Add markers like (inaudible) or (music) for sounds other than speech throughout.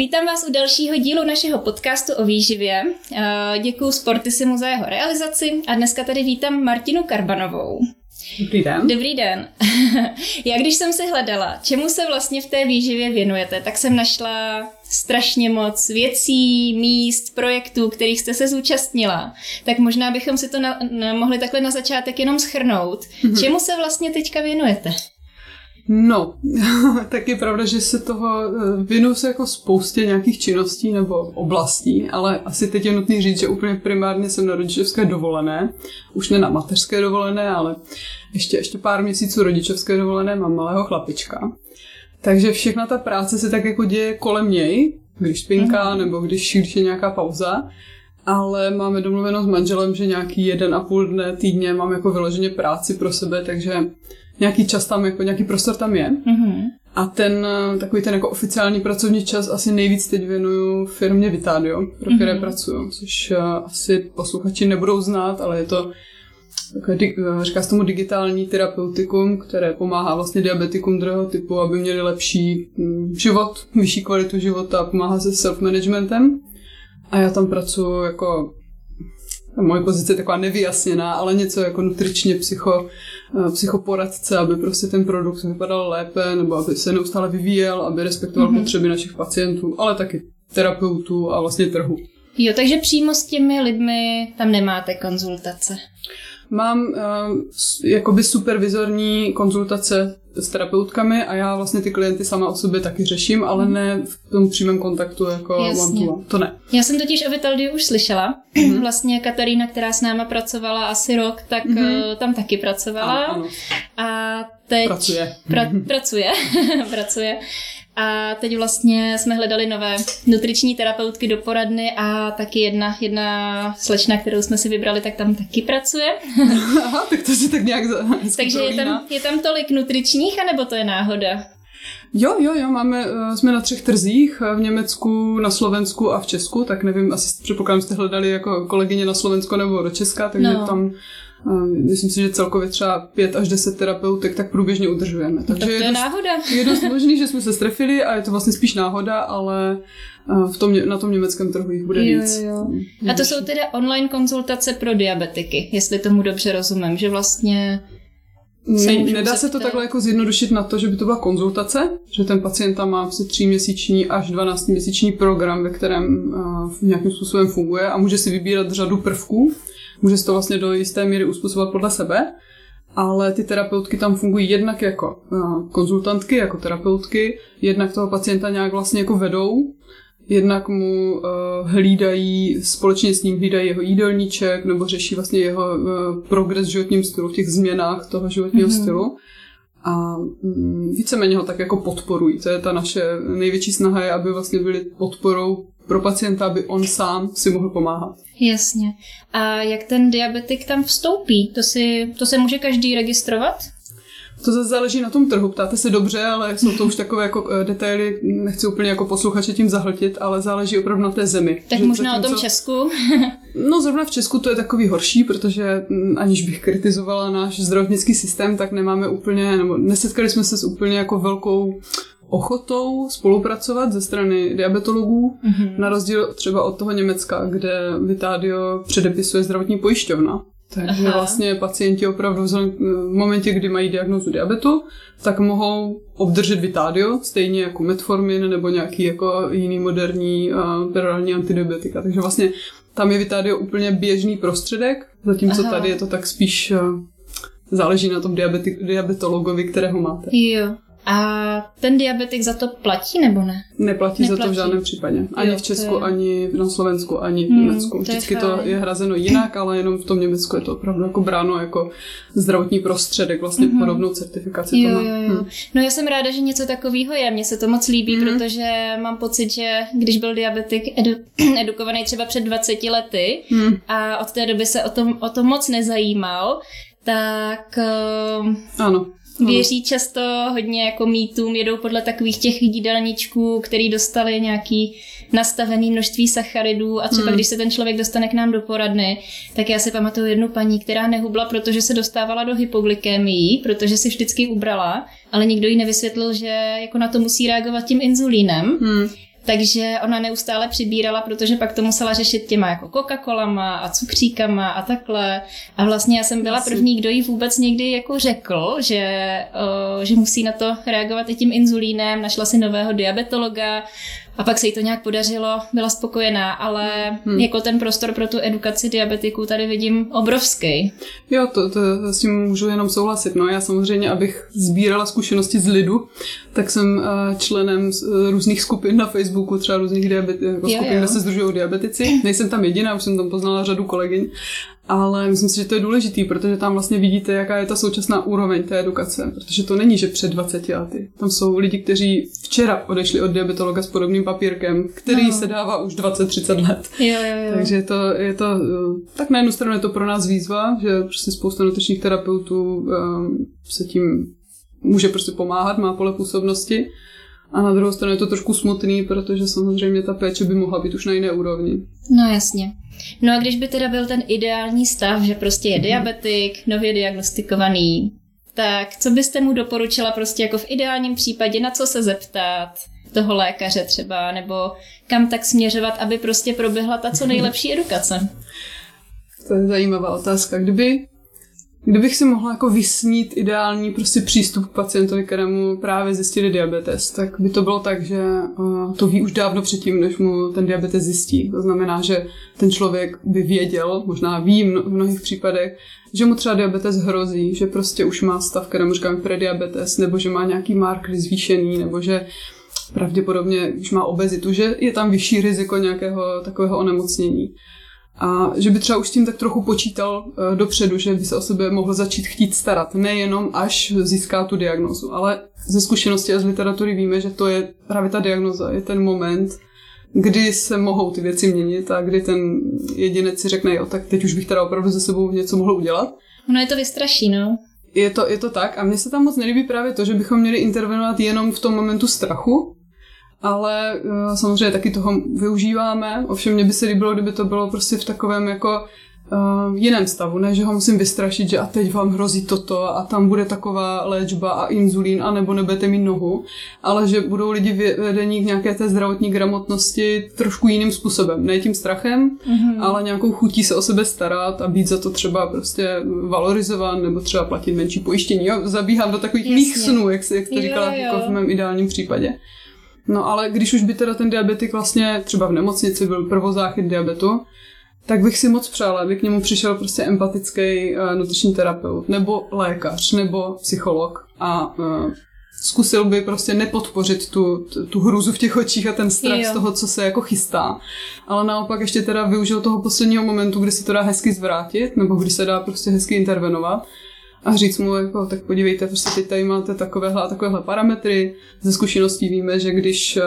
Vítám vás u dalšího dílu našeho podcastu o výživě. Eh, Děkuji Sportisimu za jeho realizaci a dneska tady vítám Martinu Karbanovou. Dobrý den. Dobrý den. (laughs) Já když jsem si hledala, čemu se vlastně v té výživě věnujete, tak jsem našla strašně moc věcí, míst, projektů, kterých jste se zúčastnila. Tak možná bychom si to na, na, mohli takhle na začátek jenom schrnout. Mm-hmm. Čemu se vlastně teďka věnujete? No, (laughs) tak je pravda, že se toho eh, věnuju se jako spoustě nějakých činností nebo oblastí, ale asi teď je nutný říct, že úplně primárně jsem na rodičovské dovolené, už ne na mateřské dovolené, ale ještě, ještě pár měsíců rodičovské dovolené, mám malého chlapička. Takže všechna ta práce se tak jako děje kolem něj, když spinká mm. nebo když, když je nějaká pauza ale máme domluveno s manželem, že nějaký jeden a půl dne týdně mám jako vyloženě práci pro sebe, takže nějaký čas tam, jako nějaký prostor tam je. Mm-hmm. A ten takový ten jako oficiální pracovní čas asi nejvíc teď věnuju firmě Vitadio, pro které mm-hmm. pracuju, což uh, asi posluchači nebudou znát, ale je to takové, eh, říká se tomu digitální terapeutikum, které pomáhá vlastně diabetikům druhého typu, aby měli lepší mm, život, vyšší kvalitu života, pomáhá se self-managementem. A já tam pracuji jako moje pozice je taková nevyjasněná, ale něco jako nutričně psycho, eh, psychoporadce, aby prostě ten produkt vypadal lépe, nebo aby se neustále vyvíjel, aby respektoval mm-hmm. potřeby našich pacientů, ale taky terapeutů a vlastně trhu. Jo, takže přímo s těmi lidmi tam nemáte konzultace. Mám uh, jakoby supervizorní konzultace s terapeutkami a já vlastně ty klienty sama o sobě taky řeším, ale mhm. ne v tom přímém kontaktu jako Jasně. one to ne. Já jsem totiž o Vitaldiu už slyšela. Mm-hmm. (clears throat) Vlastně Katarína, která s náma pracovala asi rok, tak mm-hmm. tam taky pracovala. Ano, ano. A teď... Pracuje. Pra- pracuje. (laughs) pracuje. A teď vlastně jsme hledali nové nutriční terapeutky do poradny a taky jedna, jedna slečna, kterou jsme si vybrali, tak tam taky pracuje. Aha, tak to si tak nějak Takže je tam, je tam tolik nutričních, anebo to je náhoda? Jo, jo, jo, máme, eh, jsme na třech trzích, eh, v Německu, na Slovensku a v Česku, tak nevím, asi předpokládám, jste hledali jako kolegyně na Slovensko nebo do Česka, takže no. tam myslím si, že celkově třeba pět až deset terapeutek tak průběžně udržujeme. Takže tak to je, je dost, náhoda. Je dost možný, že jsme se strefili a je to vlastně spíš náhoda, ale v tom, na tom německém trhu jich bude jo, víc. Jo. A to jsou teda online konzultace pro diabetiky, jestli tomu dobře rozumím, že vlastně ne, nedá se to takhle jako zjednodušit na to, že by to byla konzultace, že ten pacient tam má vlastně tříměsíční až 12 měsíční program, ve kterém uh, nějakým způsobem funguje a může si vybírat řadu prvků může to vlastně do jisté míry uspůsobovat podle sebe, ale ty terapeutky tam fungují jednak jako uh, konzultantky, jako terapeutky, jednak toho pacienta nějak vlastně jako vedou, jednak mu uh, hlídají, společně s ním hlídají jeho jídelníček nebo řeší vlastně jeho uh, progres v životním stylu, v těch změnách toho životního mm-hmm. stylu a mm, víceméně ho tak jako podporují. To je ta naše největší snaha, je, aby vlastně byli podporou pro pacienta, aby on sám si mohl pomáhat. Jasně. A jak ten diabetik tam vstoupí? To, si, to se může každý registrovat? To zase záleží na tom trhu. Ptáte se dobře, ale jsou to už (laughs) takové jako eh, detaily, nechci úplně jako posluchače tím zahltit, ale záleží opravdu na té zemi. Tak že možná zatímco, o tom Česku? (laughs) no zrovna v Česku to je takový horší, protože mm, aniž bych kritizovala náš zdravotnický systém, tak nemáme úplně, nebo nesetkali jsme se s úplně jako velkou ochotou spolupracovat ze strany diabetologů, mm-hmm. na rozdíl třeba od toho Německa, kde Vitadio předepisuje zdravotní pojišťovna. Takže Aha. vlastně pacienti opravdu v momentě, kdy mají diagnózu diabetu, tak mohou obdržet Vitadio, stejně jako metformin nebo nějaký jako jiný moderní uh, perorální antidiobetika. Takže vlastně tam je Vitadio úplně běžný prostředek, zatímco Aha. tady je to tak spíš uh, záleží na tom diabetik, diabetologovi, kterého máte. Jo. A ten diabetik za to platí nebo ne? Neplatí, Neplatí. za to v žádném případě. Ani jo, v Česku, je... ani na Slovensku, ani v hmm, Německu. Vždycky to je, hrazeno jinak, ale jenom v tom Německu je to opravdu jako bráno jako zdravotní prostředek, vlastně mm-hmm. podobnou certifikaci jo, to má. Jo, jo. Hmm. No já jsem ráda, že něco takového je. Mně se to moc líbí, mm. protože mám pocit, že když byl diabetik edu- (clears throat) edukovaný třeba před 20 lety mm. a od té doby se o tom, o tom moc nezajímal, tak... Uh, ano věří často hodně jako mýtům, jedou podle takových těch jídelníčků, který dostali nějaký nastavený množství sacharidů a třeba hmm. když se ten člověk dostane k nám do poradny, tak já si pamatuju jednu paní, která nehubla, protože se dostávala do hypoglykemii, protože si vždycky ubrala, ale nikdo jí nevysvětlil, že jako na to musí reagovat tím inzulínem. Hmm takže ona neustále přibírala, protože pak to musela řešit těma jako Coca-Colama a cukříkama a takhle. A vlastně já jsem byla první, kdo jí vůbec někdy jako řekl, že, uh, že musí na to reagovat i tím inzulínem. Našla si nového diabetologa, a pak se jí to nějak podařilo, byla spokojená, ale hmm. jako ten prostor pro tu edukaci diabetiků tady vidím obrovský. Jo, to, to s tím můžu jenom souhlasit. No, já samozřejmě, abych sbírala zkušenosti z lidu, tak jsem uh, členem uh, různých skupin na Facebooku, třeba různých diabet, jako skupin, jo. kde se združují diabetici. Nejsem tam jediná, už jsem tam poznala řadu kolegyň ale myslím si, že to je důležitý, protože tam vlastně vidíte, jaká je ta současná úroveň té edukace. Protože to není, že před 20 lety. Tam jsou lidi, kteří včera odešli od diabetologa s podobným papírkem, který no. se dává už 20-30 let. Jo, jo, jo. Takže je to, je to, eh, tak na jednu stranu je to pro nás výzva, že prostě spousta nutričních terapeutů um, se tím může prostě pomáhat, má pole působnosti. A na druhou stranu je to trošku smutný, protože samozřejmě ta péče by mohla být už na jiné úrovni. No jasně. No a když by teda byl ten ideální stav, že prostě je diabetik, nově diagnostikovaný, tak co byste mu doporučila prostě jako v ideálním případě, na co se zeptat toho lékaře třeba, nebo kam tak směřovat, aby prostě proběhla ta co nejlepší edukace? To je zajímavá otázka. Kdyby Kdybych si mohla jako vysnít ideální prostě přístup k pacientovi, kterému právě zjistili diabetes, tak by to bylo tak, že uh, to ví už dávno předtím, než mu ten diabetes zjistí. To znamená, že ten člověk by věděl, možná ví v mnohých případech, že mu třeba diabetes hrozí, že prostě už má stav, kterému říkáme prediabetes, nebo že má nějaký marker zvýšený, nebo že pravděpodobně už má obezitu, že je tam vyšší riziko nějakého takového onemocnění. A že by třeba už s tím tak trochu počítal uh, dopředu, že by se o sebe mohl začít chtít starat. Nejenom až získá tu diagnozu, ale ze zkušenosti a z literatury víme, že to je právě ta diagnoza, je ten moment, kdy se mohou ty věci měnit a kdy ten jedinec si řekne, jo, tak teď už bych teda opravdu ze sebou něco mohl udělat. Ono je to vystraší, no. Je to, je to tak a mně se tam moc nelíbí právě to, že bychom měli intervenovat jenom v tom momentu strachu, ale uh, samozřejmě taky toho využíváme. Ovšem mě by se líbilo, kdyby to bylo prostě v takovém jako uh, jiném stavu, ne, že ho musím vystrašit, že a teď vám hrozí toto a tam bude taková léčba a inzulín a nebo nebudete mít nohu, ale že budou lidi vedení k nějaké té zdravotní gramotnosti trošku jiným způsobem. Ne tím strachem, mm-hmm. ale nějakou chutí se o sebe starat a být za to třeba prostě valorizován nebo třeba platit menší pojištění. Jo, zabíhám do takových mých snů, jak, jak jste říkala, jako v mém ideálním případě. No ale když už by teda ten diabetik vlastně třeba v nemocnici byl prvozáchyt diabetu, tak bych si moc přála, aby k němu přišel prostě empatický uh, nutriční terapeut, nebo lékař, nebo psycholog a uh, zkusil by prostě nepodpořit tu, tu, hruzu v těch očích a ten strach jo. z toho, co se jako chystá. Ale naopak ještě teda využil toho posledního momentu, kdy se to dá hezky zvrátit, nebo kdy se dá prostě hezky intervenovat a říct mu, jako, tak podívejte, prostě teď tady máte takovéhle a takovéhle parametry. Ze zkušeností víme, že když eh,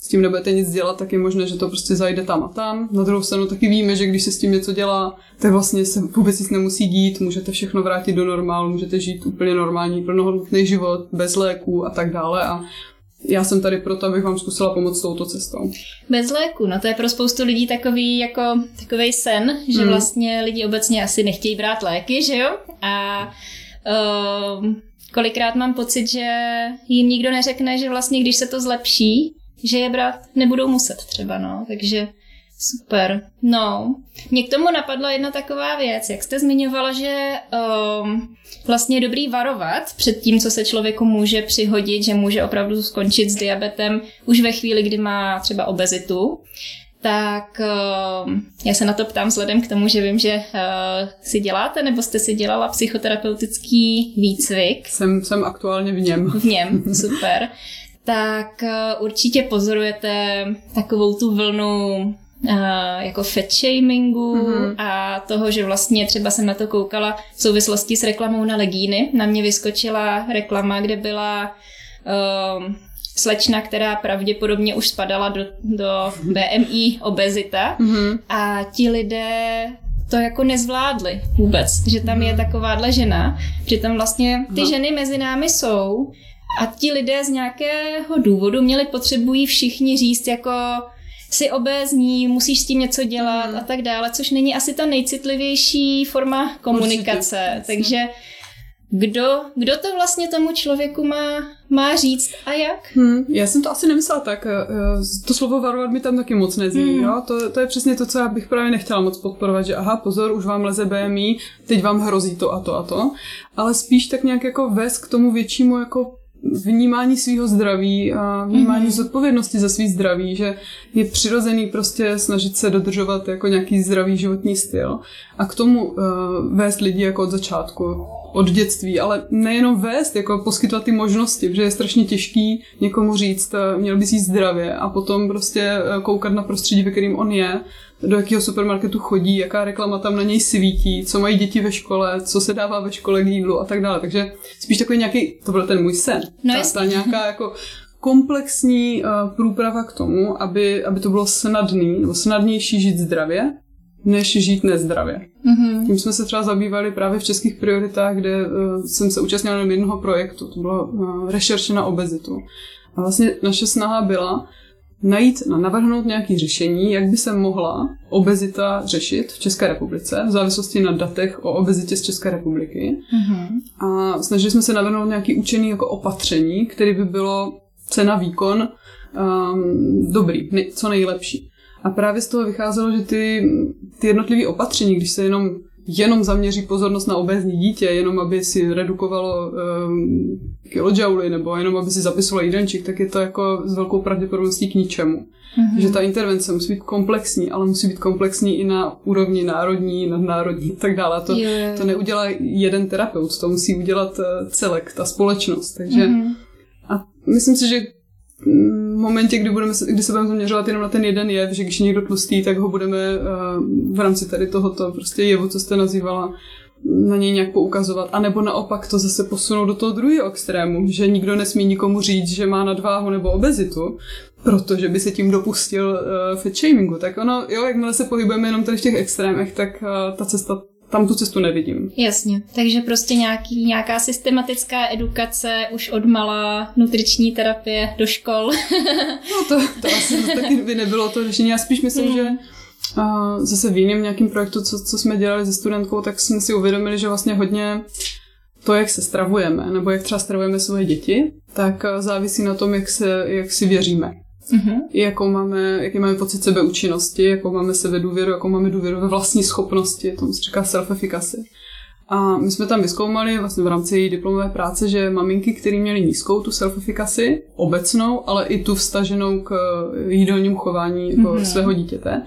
s tím nebudete nic dělat, tak je možné, že to prostě zajde tam a tam. Na druhou stranu taky víme, že když se s tím něco dělá, tak vlastně se vůbec nic nemusí dít, můžete všechno vrátit do normálu, můžete žít úplně normální, plnohodnotný život, bez léků a tak dále. A já jsem tady proto, abych vám zkusila pomoct touto cestou. Bez léku, no to je pro spoustu lidí takový jako takový sen, že mm. vlastně lidi obecně asi nechtějí brát léky, že jo? A uh, kolikrát mám pocit, že jim nikdo neřekne, že vlastně když se to zlepší, že je brát nebudou muset třeba, no. Takže Super. No, mě k tomu napadla jedna taková věc, jak jste zmiňovala, že um, vlastně je dobrý varovat před tím, co se člověku může přihodit, že může opravdu skončit s diabetem už ve chvíli, kdy má třeba obezitu. Tak um, já se na to ptám vzhledem k tomu, že vím, že uh, si děláte nebo jste si dělala psychoterapeutický výcvik. Jsem, jsem aktuálně v něm. V něm, super. tak uh, určitě pozorujete takovou tu vlnu jako fat shamingu mm-hmm. a toho, že vlastně třeba jsem na to koukala v souvislosti s reklamou na legíny. Na mě vyskočila reklama, kde byla uh, slečna, která pravděpodobně už spadala do, do BMI obezita mm-hmm. a ti lidé to jako nezvládli vůbec, že tam je mhm. takováhle žena, že tam vlastně ty no. ženy mezi námi jsou a ti lidé z nějakého důvodu měli potřebují všichni říct jako jsi obézní, musíš s tím něco dělat mm. a tak dále, což není asi ta nejcitlivější forma komunikace. Určitě, takže kdo, kdo to vlastně tomu člověku má, má říct a jak? Hmm, já jsem to asi nemyslela tak. Eh, to slovo varovat mi tam taky moc nezní. Hmm. Jo? To, to je přesně to, co já bych právě nechtěla moc podporovat, že aha, pozor, už vám leze BMI, teď vám hrozí to a to a to. Ale spíš tak nějak jako vést k tomu většímu jako vnímání svého zdraví a vnímání mm-hmm. zodpovědnosti za svý zdraví, že je přirozený prostě snažit se dodržovat jako nějaký zdravý životní styl a k tomu uh, vést lidi jako od začátku, od dětství, ale nejenom vést, jako poskytovat ty možnosti, protože je strašně těžký někomu říct, uh, měl bys jíst zdravě a potom prostě uh, koukat na prostředí, ve kterým on je do jakého supermarketu chodí, jaká reklama tam na něj svítí, co mají děti ve škole, co se dává ve škole k jídlu a tak dále. Takže spíš takový nějaký, to byl ten můj sen. No ta, ta nějaká jako komplexní uh, průprava k tomu, aby, aby to bylo snadný, nebo snadnější žít zdravě, než žít nezdravě. Mm-hmm. Tím jsme se třeba zabývali právě v českých prioritách, kde uh, jsem se účastnila jenom jednoho projektu. To bylo uh, rešerše na obezitu. A vlastně naše snaha byla najít, navrhnout nějaké řešení, jak by se mohla obezita řešit v České republice, v závislosti na datech o obezitě z České republiky. Mm-hmm. A snažili jsme se navrhnout nějaký učený jako opatření, které by bylo cena výkon um, dobrý, ne, co nejlepší. A právě z toho vycházelo, že ty, ty jednotlivé opatření, když se jenom jenom zaměří pozornost na obézní dítě, jenom aby si redukovalo um, kilojouly nebo jenom aby si zapisovalo jídelníček, tak je to jako s velkou pravděpodobností k ničemu. Mm-hmm. Že ta intervence musí být komplexní, ale musí být komplexní i na úrovni národní, nadnárodní a tak dále. To, yeah. to neudělá jeden terapeut, to musí udělat uh, celek, ta společnost. Takže mm-hmm. a myslím si, že momentě, kdy, budeme, kdy se budeme zaměřovat jenom na ten jeden jev, že když je někdo tlustý, tak ho budeme uh, v rámci tady tohoto prostě jevu, co jste nazývala, na něj nějak poukazovat, anebo naopak to zase posunout do toho druhého extrému, že nikdo nesmí nikomu říct, že má nadváhu nebo obezitu, protože by se tím dopustil uh, fat shamingu. Tak ono, jo, jakmile se pohybujeme jenom tady v těch extrémech, tak uh, ta cesta tam tu cestu nevidím. Jasně, takže prostě nějaký, nějaká systematická edukace už od malá, nutriční terapie do škol. (laughs) no to, to asi taky by nebylo to řešení. Já spíš myslím, hmm. že a zase v jiném nějakým projektu, co, co jsme dělali se studentkou, tak jsme si uvědomili, že vlastně hodně to, jak se stravujeme, nebo jak třeba stravujeme svoje děti, tak závisí na tom, jak, se, jak si věříme. Mm-hmm. Jakou máme, jaký máme pocit sebeúčinnosti, jakou máme sebedůvěru, jakou máme důvěru ve vlastní schopnosti, tomu se říká self-efficacy. A my jsme tam vyskoumali vlastně v rámci její diplomové práce, že maminky, které měly nízkou tu self-efficacy, obecnou, ale i tu vstaženou k jídelnímu chování jako mm-hmm. svého dítěte,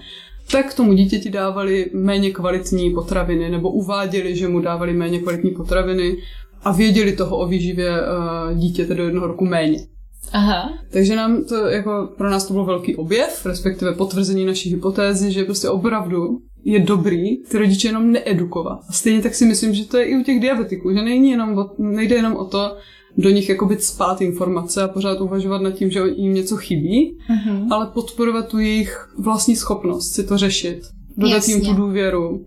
tak tomu dítěti dávali méně kvalitní potraviny nebo uváděli, že mu dávali méně kvalitní potraviny a věděli toho o výživě uh, dítěte do jednoho roku méně. Aha. Takže nám to, jako pro nás to byl velký objev, respektive potvrzení naší hypotézy, že prostě opravdu je dobrý ty rodiče jenom needukovat. A stejně tak si myslím, že to je i u těch diabetiků, že není jenom o, nejde jenom o to, do nich jakoby spát informace a pořád uvažovat nad tím, že jim něco chybí, uh-huh. ale podporovat tu jejich vlastní schopnost si to řešit, dodat Jasně. jim tu důvěru,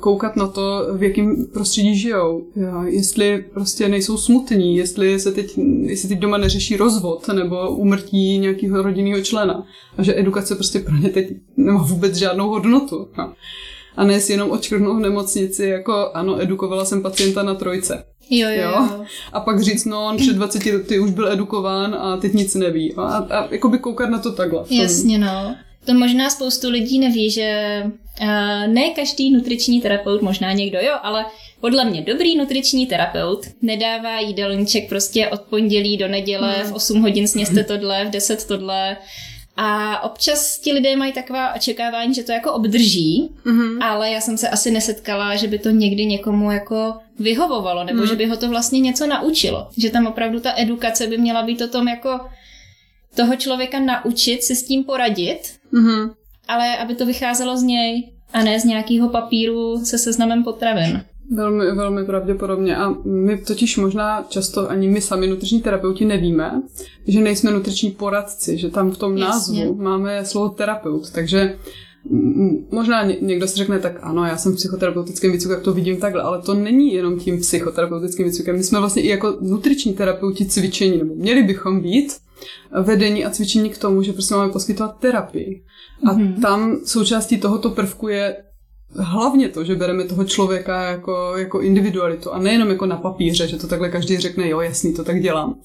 koukat na to, v jakém prostředí žijou. Jestli prostě nejsou smutní, jestli se teď, jestli teď doma neřeší rozvod nebo umrtí nějakého rodinného člena. A že edukace prostě pro ně teď nemá vůbec žádnou hodnotu. A ne si jenom očkrnout v nemocnici, jako ano, edukovala jsem pacienta na trojce. Jo, jo, jo. A pak říct, no, on před 20 lety už byl edukován a teď nic neví. A, a jakoby koukat na to takhle. Jasně, no. To možná spoustu lidí neví, že uh, ne každý nutriční terapeut, možná někdo jo, ale podle mě dobrý nutriční terapeut nedává jídelníček prostě od pondělí do neděle mm. v 8 hodin sněste tohle, v 10 tohle. A občas ti lidé mají taková očekávání, že to jako obdrží, mm-hmm. ale já jsem se asi nesetkala, že by to někdy někomu jako vyhovovalo, nebo mm. že by ho to vlastně něco naučilo. Že tam opravdu ta edukace by měla být o tom jako toho člověka naučit si s tím poradit, mm-hmm. ale aby to vycházelo z něj a ne z nějakého papíru se seznamem potravin. Velmi, velmi pravděpodobně. A my totiž možná často ani my sami nutriční terapeuti nevíme, že nejsme nutriční poradci, že tam v tom Jasně. názvu máme slovo terapeut. Takže možná někdo si řekne, tak ano, já jsem v psychoterapeutickém výcviku, jak to vidím takhle, ale to není jenom tím psychoterapeutickým výcvikem. My jsme vlastně i jako nutriční terapeuti cvičení, nebo měli bychom být vedení a cvičení k tomu, že prostě máme poskytovat terapii. A mm-hmm. tam součástí tohoto prvku je hlavně to, že bereme toho člověka jako, jako individualitu a nejenom jako na papíře, že to takhle každý řekne, jo, jasný, to tak dělám.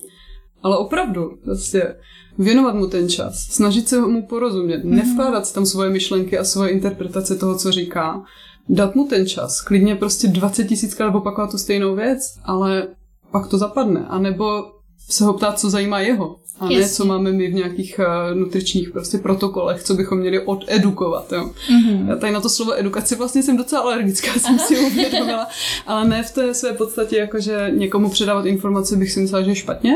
Ale opravdu, prostě věnovat mu ten čas, snažit se mu porozumět, mm-hmm. nevkládat si tam svoje myšlenky a svoje interpretace toho, co říká, dát mu ten čas, klidně prostě 20 tisíckrát opakovat tu stejnou věc, ale pak to zapadne, anebo se ho ptát, co zajímá jeho. A ne, co máme my v nějakých uh, nutričních prostě protokolech, co bychom měli odedukovat. Jo. Mm-hmm. Já tady na to slovo edukace vlastně jsem docela alergická, (laughs) jsem Aha. si uvědomila. ale ne v té své podstatě, jako že někomu předávat informace bych si myslela, že je špatně,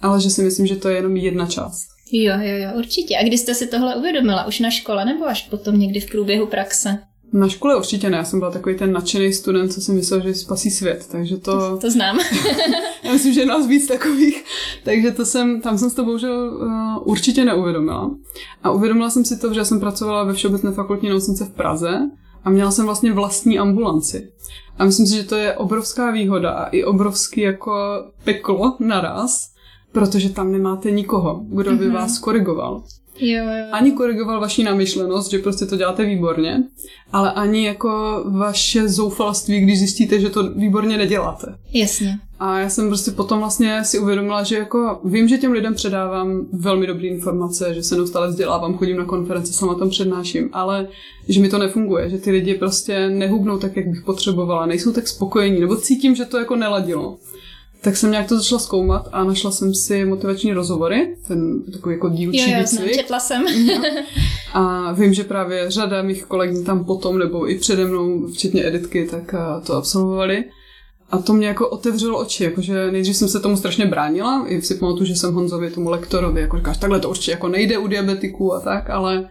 ale že si myslím, že to je jenom jedna část. Jo, jo, jo, určitě. A kdy jste si tohle uvědomila? Už na škole nebo až potom někdy v průběhu praxe? Na škole určitě ne, já jsem byla takový ten nadšený student, co si myslel, že spasí svět, takže to... To znám. (laughs) já myslím, že nás víc takových, takže to jsem, tam jsem to bohužel uh, určitě neuvědomila. A uvědomila jsem si to, že jsem pracovala ve Všeobecné fakultní nemocnice v Praze a měla jsem vlastně vlastní ambulanci. A myslím si, že to je obrovská výhoda a i obrovský jako peklo naraz, protože tam nemáte nikoho, kdo by mm-hmm. vás korigoval. Jo, jo. Ani korigoval vaši namyšlenost, že prostě to děláte výborně, ale ani jako vaše zoufalství, když zjistíte, že to výborně neděláte. Jasně. A já jsem prostě potom vlastně si uvědomila, že jako vím, že těm lidem předávám velmi dobré informace, že se neustále vzdělávám, chodím na konference, sama tam přednáším, ale že mi to nefunguje, že ty lidi prostě nehubnou tak, jak bych potřebovala, nejsou tak spokojení, nebo cítím, že to jako neladilo tak jsem nějak to začala zkoumat a našla jsem si motivační rozhovory, ten takový jako dílčí jo, jo, výcvik. četla jsem. (laughs) a vím, že právě řada mých kolegů tam potom, nebo i přede mnou, včetně Editky, tak to absolvovali. A to mě jako otevřelo oči, jakože nejdřív jsem se tomu strašně bránila, i si pamatuju, že jsem Honzovi, tomu lektorovi, jako říkáš, takhle to určitě jako nejde u diabetiků a tak, ale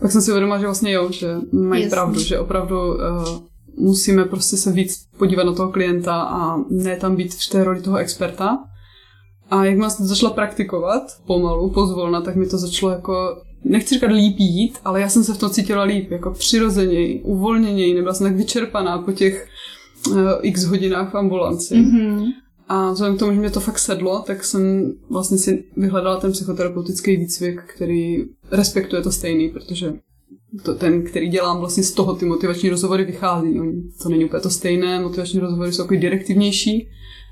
pak jsem si uvědomila, že vlastně jo, že mají Jasný. pravdu, že opravdu uh, musíme prostě se víc podívat na toho klienta a ne tam být v té roli toho experta. A jak jsem to začala praktikovat pomalu, pozvolna, tak mi to začalo jako, nechci říkat líp jít, ale já jsem se v tom cítila líp, jako přirozeněji, uvolněněji, nebyla jsem tak vyčerpaná po těch uh, x hodinách v ambulanci. Mm-hmm. A vzhledem k tomu, že mě to fakt sedlo, tak jsem vlastně si vyhledala ten psychoterapeutický výcvik, který respektuje to stejný, protože to, ten, který dělám, vlastně z toho ty motivační rozhovory vychází. To není úplně to stejné, motivační rozhovory jsou takový direktivnější,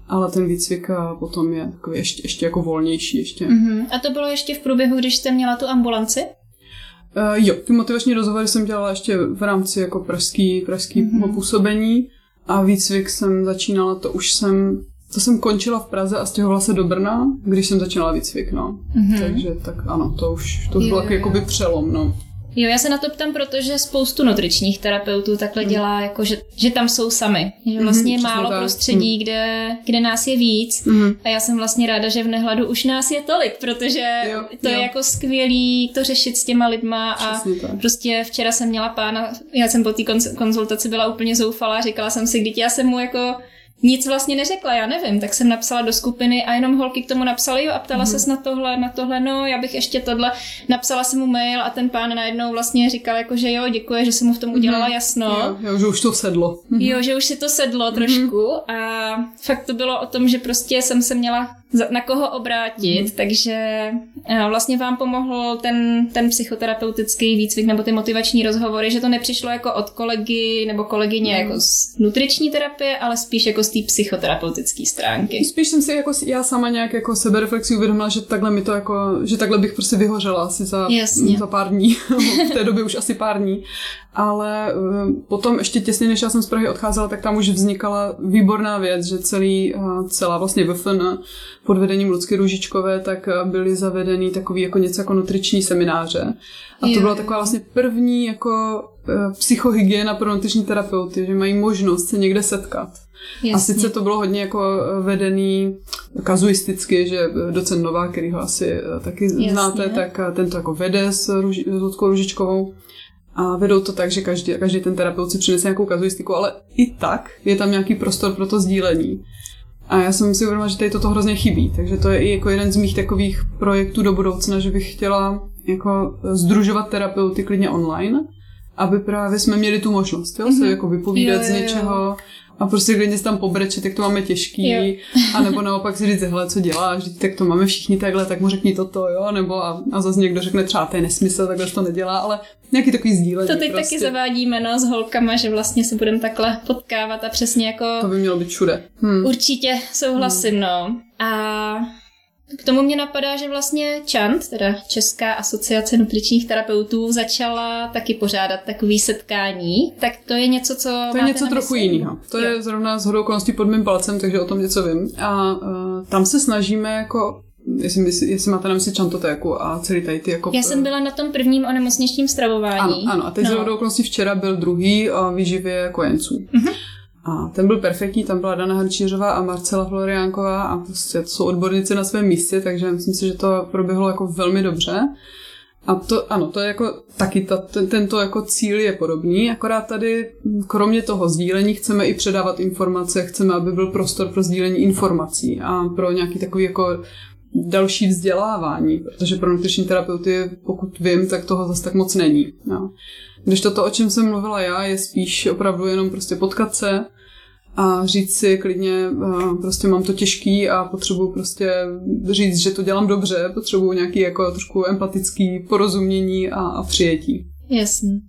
ale ten výcvik potom je takový ještě, ještě jako volnější. Ještě. Uh-huh. A to bylo ještě v průběhu, když jste měla tu ambulanci? Uh, jo, ty motivační rozhovory jsem dělala ještě v rámci jako pražský, pražský uh-huh. působení a výcvik jsem začínala, to už jsem to jsem končila v Praze a stěhovala se do Brna, když jsem začínala výcvik, no. Mm-hmm. Takže tak ano, to už, to už bylo jakoby přelom, no. Jo, já se na to ptám, protože spoustu nutričních terapeutů takhle mm. dělá, jako že, že tam jsou sami. Že mhm, vlastně mm, je málo tak. prostředí, mm. kde, kde nás je víc. Mm. A já jsem vlastně ráda, že v Nehladu už nás je tolik, protože jo, to jo. je jako skvělý to řešit s těma lidma. A prostě včera jsem měla pána, já jsem po té konzultaci byla úplně zoufalá, říkala jsem si, když já jsem mu jako nic vlastně neřekla, já nevím, tak jsem napsala do skupiny a jenom holky k tomu napsaly, jo, a ptala mm-hmm. se na tohle, na tohle, no, já bych ještě tohle, napsala jsem mu mail a ten pán najednou vlastně říkal, jako, že jo, děkuji, že jsem mu v tom udělala mm-hmm. jasno. Jo, jo, že už to sedlo. Jo, že už si to sedlo trošku mm-hmm. a fakt to bylo o tom, že prostě jsem se měla na koho obrátit, mm. takže eh, vlastně vám pomohl ten, ten psychoterapeutický výcvik nebo ty motivační rozhovory, že to nepřišlo jako od kolegy nebo kolegyně mm. jako z nutriční terapie, ale spíš jako z té psychoterapeutické stránky. Spíš jsem si jako já sama nějak jako sebereflexi uvědomila, že takhle mi to jako, že takhle bych prostě vyhořela asi za, za pár dní, (laughs) v té době už asi pár dní, ale uh, potom ještě těsně, než já jsem z Prahy odcházela, tak tam už vznikala výborná věc, že celý, uh, celá vlastně VFN pod vedením Lucky Růžičkové, tak uh, byly zavedeny takový jako něco jako nutriční semináře. A to byla taková vlastně první jako psychohygiena pro nutriční terapeuty, že mají možnost se někde setkat. Jasně. A sice to bylo hodně jako vedený kazuisticky, že docent Nová, který ho asi taky Jasně. znáte, tak ten to jako vede s, Ruži, s Ludkou Ružičkovou a vedou to tak, že každý, každý ten terapeut si přinese nějakou kazuistiku, ale i tak je tam nějaký prostor pro to sdílení. A já jsem si uvědomila, že tady toto hrozně chybí, takže to je i jako jeden z mých takových projektů do budoucna, že bych chtěla jako združovat terapeuty klidně online aby právě jsme měli tu možnost, jo, mm-hmm. se mhm. jako vypovídat jo, jo, jo. z něčeho a prostě klidně se tam pobrečet, tak to máme těžký, jo. (laughs) a nebo naopak si říct, hele, co děláš, tak to máme všichni takhle, tak mu řekni toto, jo, nebo a, a zase někdo řekne třeba, to je nesmysl, takhle to nedělá, ale nějaký takový sdílení. To teď prostě. taky zavádíme, no, s holkama, že vlastně se budeme takhle potkávat a přesně jako... To by mělo být všude. Hmm. Určitě souhlasím, hmm. no. A k tomu mě napadá, že vlastně ČANT, teda Česká asociace nutričních terapeutů, začala taky pořádat takový setkání. Tak to je něco, co. To je něco trochu jiného. To jo. je zrovna z hodou okolností pod mým palcem, takže o tom něco vím. A uh, tam se snažíme jako Jestli, jestli, jestli máte na mysli čantotéku a celý tady ty jako... Já jsem byla na tom prvním onemocněčním stravování. Ano, ano. a teď no. z okolností včera byl druhý o výživě kojenců. Uh-huh. A ten byl perfektní, tam byla Dana Hrčířová a Marcela Floriánková a prostě to jsou odborníci na svém místě, takže myslím si, že to proběhlo jako velmi dobře. A to, ano, to je jako taky ta, ten, tento jako cíl je podobný, akorát tady kromě toho sdílení chceme i předávat informace, chceme, aby byl prostor pro sdílení informací a pro nějaký takový jako další vzdělávání, protože pro nutriční terapeuty, pokud vím, tak toho zase tak moc není. No. Když to, o čem jsem mluvila já, je spíš opravdu jenom prostě potkat se, a říct si klidně, prostě mám to těžký a potřebuji prostě říct, že to dělám dobře, potřebuji nějaký jako trošku empatický porozumění a, a přijetí. Jasně.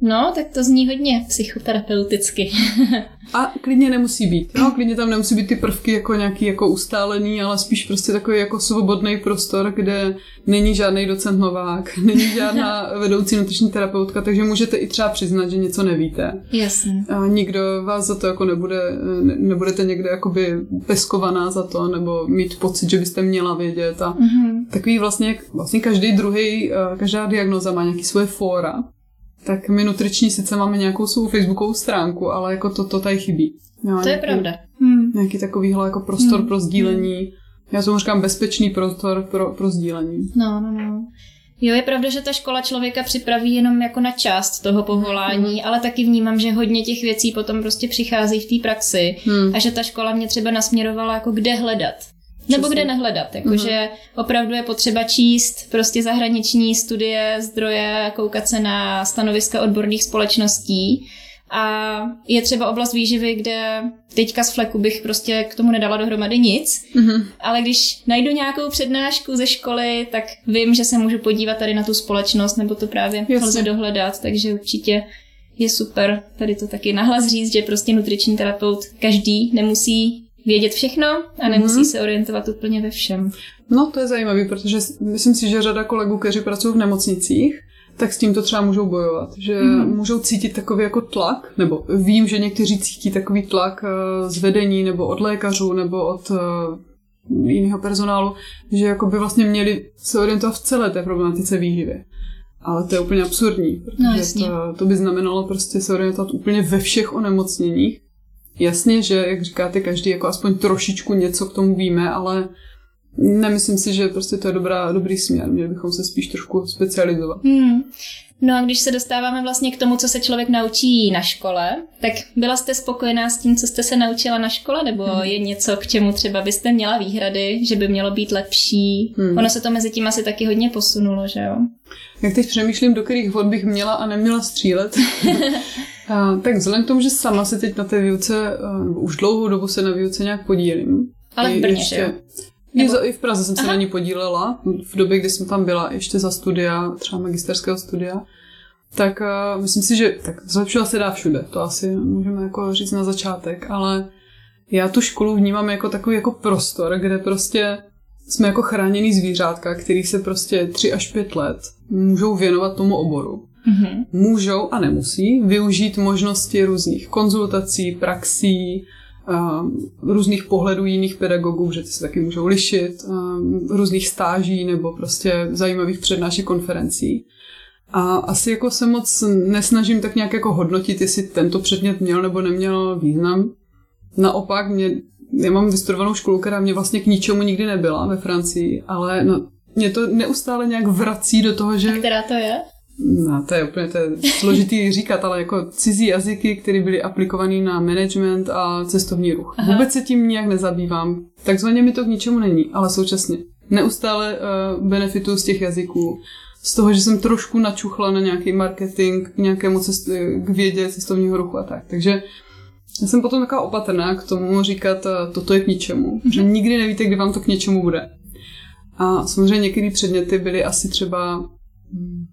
No, tak to zní hodně psychoterapeuticky. (laughs) A klidně nemusí být. No, klidně tam nemusí být ty prvky jako nějaký jako ustálený, ale spíš prostě takový jako svobodný prostor, kde není žádný docent Novák, (laughs) není žádná (laughs) vedoucí nutriční terapeutka, takže můžete i třeba přiznat, že něco nevíte. Jasně. A nikdo vás za to jako nebude, ne, nebudete někde jakoby peskovaná za to, nebo mít pocit, že byste měla vědět. A mm-hmm. takový vlastně, vlastně každý druhý, eh, každá diagnoza má nějaký svoje fóra tak my nutriční sice máme nějakou svou facebookovou stránku, ale jako to, to tady chybí. No, to nějaký, je pravda. Hmm. Nějaký takovýhle jako prostor hmm. pro sdílení. Já tomu říkám bezpečný prostor pro, pro sdílení. No, no, no. Jo, je pravda, že ta škola člověka připraví jenom jako na část toho povolání, mm. ale taky vnímám, že hodně těch věcí potom prostě přichází v té praxi mm. a že ta škola mě třeba nasměrovala jako kde hledat. Nebo kde nehledat, jakože mm-hmm. opravdu je potřeba číst prostě zahraniční studie, zdroje, koukat se na stanoviska odborných společností. A je třeba oblast výživy, kde teďka z fleku bych prostě k tomu nedala dohromady nic, mm-hmm. ale když najdu nějakou přednášku ze školy, tak vím, že se můžu podívat tady na tu společnost, nebo to právě Jasně. lze dohledat, takže určitě je super tady to taky nahlas říct, že prostě nutriční terapeut každý nemusí vědět všechno a nemusí mm-hmm. se orientovat úplně ve všem. No, to je zajímavé, protože myslím si, že řada kolegů, kteří pracují v nemocnicích, tak s tím to třeba můžou bojovat, že mm-hmm. můžou cítit takový jako tlak, nebo vím, že někteří cítí takový tlak uh, z vedení, nebo od lékařů, nebo od uh, jiného personálu, že jako by vlastně měli se orientovat v celé té problematice výživy. Ale to je úplně absurdní, protože no, to, to by znamenalo prostě se orientovat úplně ve všech onemocněních Jasně, že, jak říkáte, každý jako aspoň trošičku něco k tomu víme, ale nemyslím si, že prostě to je dobrá, dobrý směr. Měli bychom se spíš trošku specializovat. Hmm. No a když se dostáváme vlastně k tomu, co se člověk naučí na škole, tak byla jste spokojená s tím, co jste se naučila na škole, nebo hmm. je něco, k čemu třeba byste měla výhrady, že by mělo být lepší? Hmm. Ono se to mezi tím asi taky hodně posunulo, že jo? Jak teď přemýšlím, do kterých vod bych měla a neměla střílet, (laughs) a, tak vzhledem k tomu, že sama se teď na té výuce, uh, už dlouhou dobu se na výuce nějak podílím. Ale v Brně, ještě, jo? Nebo... I v Praze jsem Aha. se na ní podílela, v době, kdy jsem tam byla ještě za studia, třeba magisterského studia. Tak uh, myslím si, že tak zlepšila se dá všude, to asi můžeme jako říct na začátek, ale já tu školu vnímám jako takový jako prostor, kde prostě jsme jako chráněný zvířátka, který se prostě tři až pět let můžou věnovat tomu oboru. Mm-hmm. Můžou a nemusí využít možnosti různých konzultací, praxí, různých pohledů jiných pedagogů, že ty se taky můžou lišit, různých stáží nebo prostě zajímavých přednášek konferencí. A asi jako se moc nesnažím tak nějak jako hodnotit, jestli tento předmět měl nebo neměl význam. Naopak, mě, já mám vystudovanou školu, která mě vlastně k ničemu nikdy nebyla ve Francii, ale no, mě to neustále nějak vrací do toho, že... A která to je? No, to je úplně to je složitý (laughs) říkat, ale jako cizí jazyky, které byly aplikované na management a cestovní ruch. Aha. Vůbec se tím nijak nezabývám. Takzvaně mi to k ničemu není, ale současně neustále uh, benefitu z těch jazyků. z toho, že jsem trošku načuchla na nějaký marketing, k nějakému cest, k vědě cestovního ruchu a tak. Takže já jsem potom taková opatrná k tomu říkat, eh, toto je k ničemu. Mm-hmm. Že nikdy nevíte, kdy vám to k něčemu bude. A samozřejmě některé předměty byly asi třeba hm,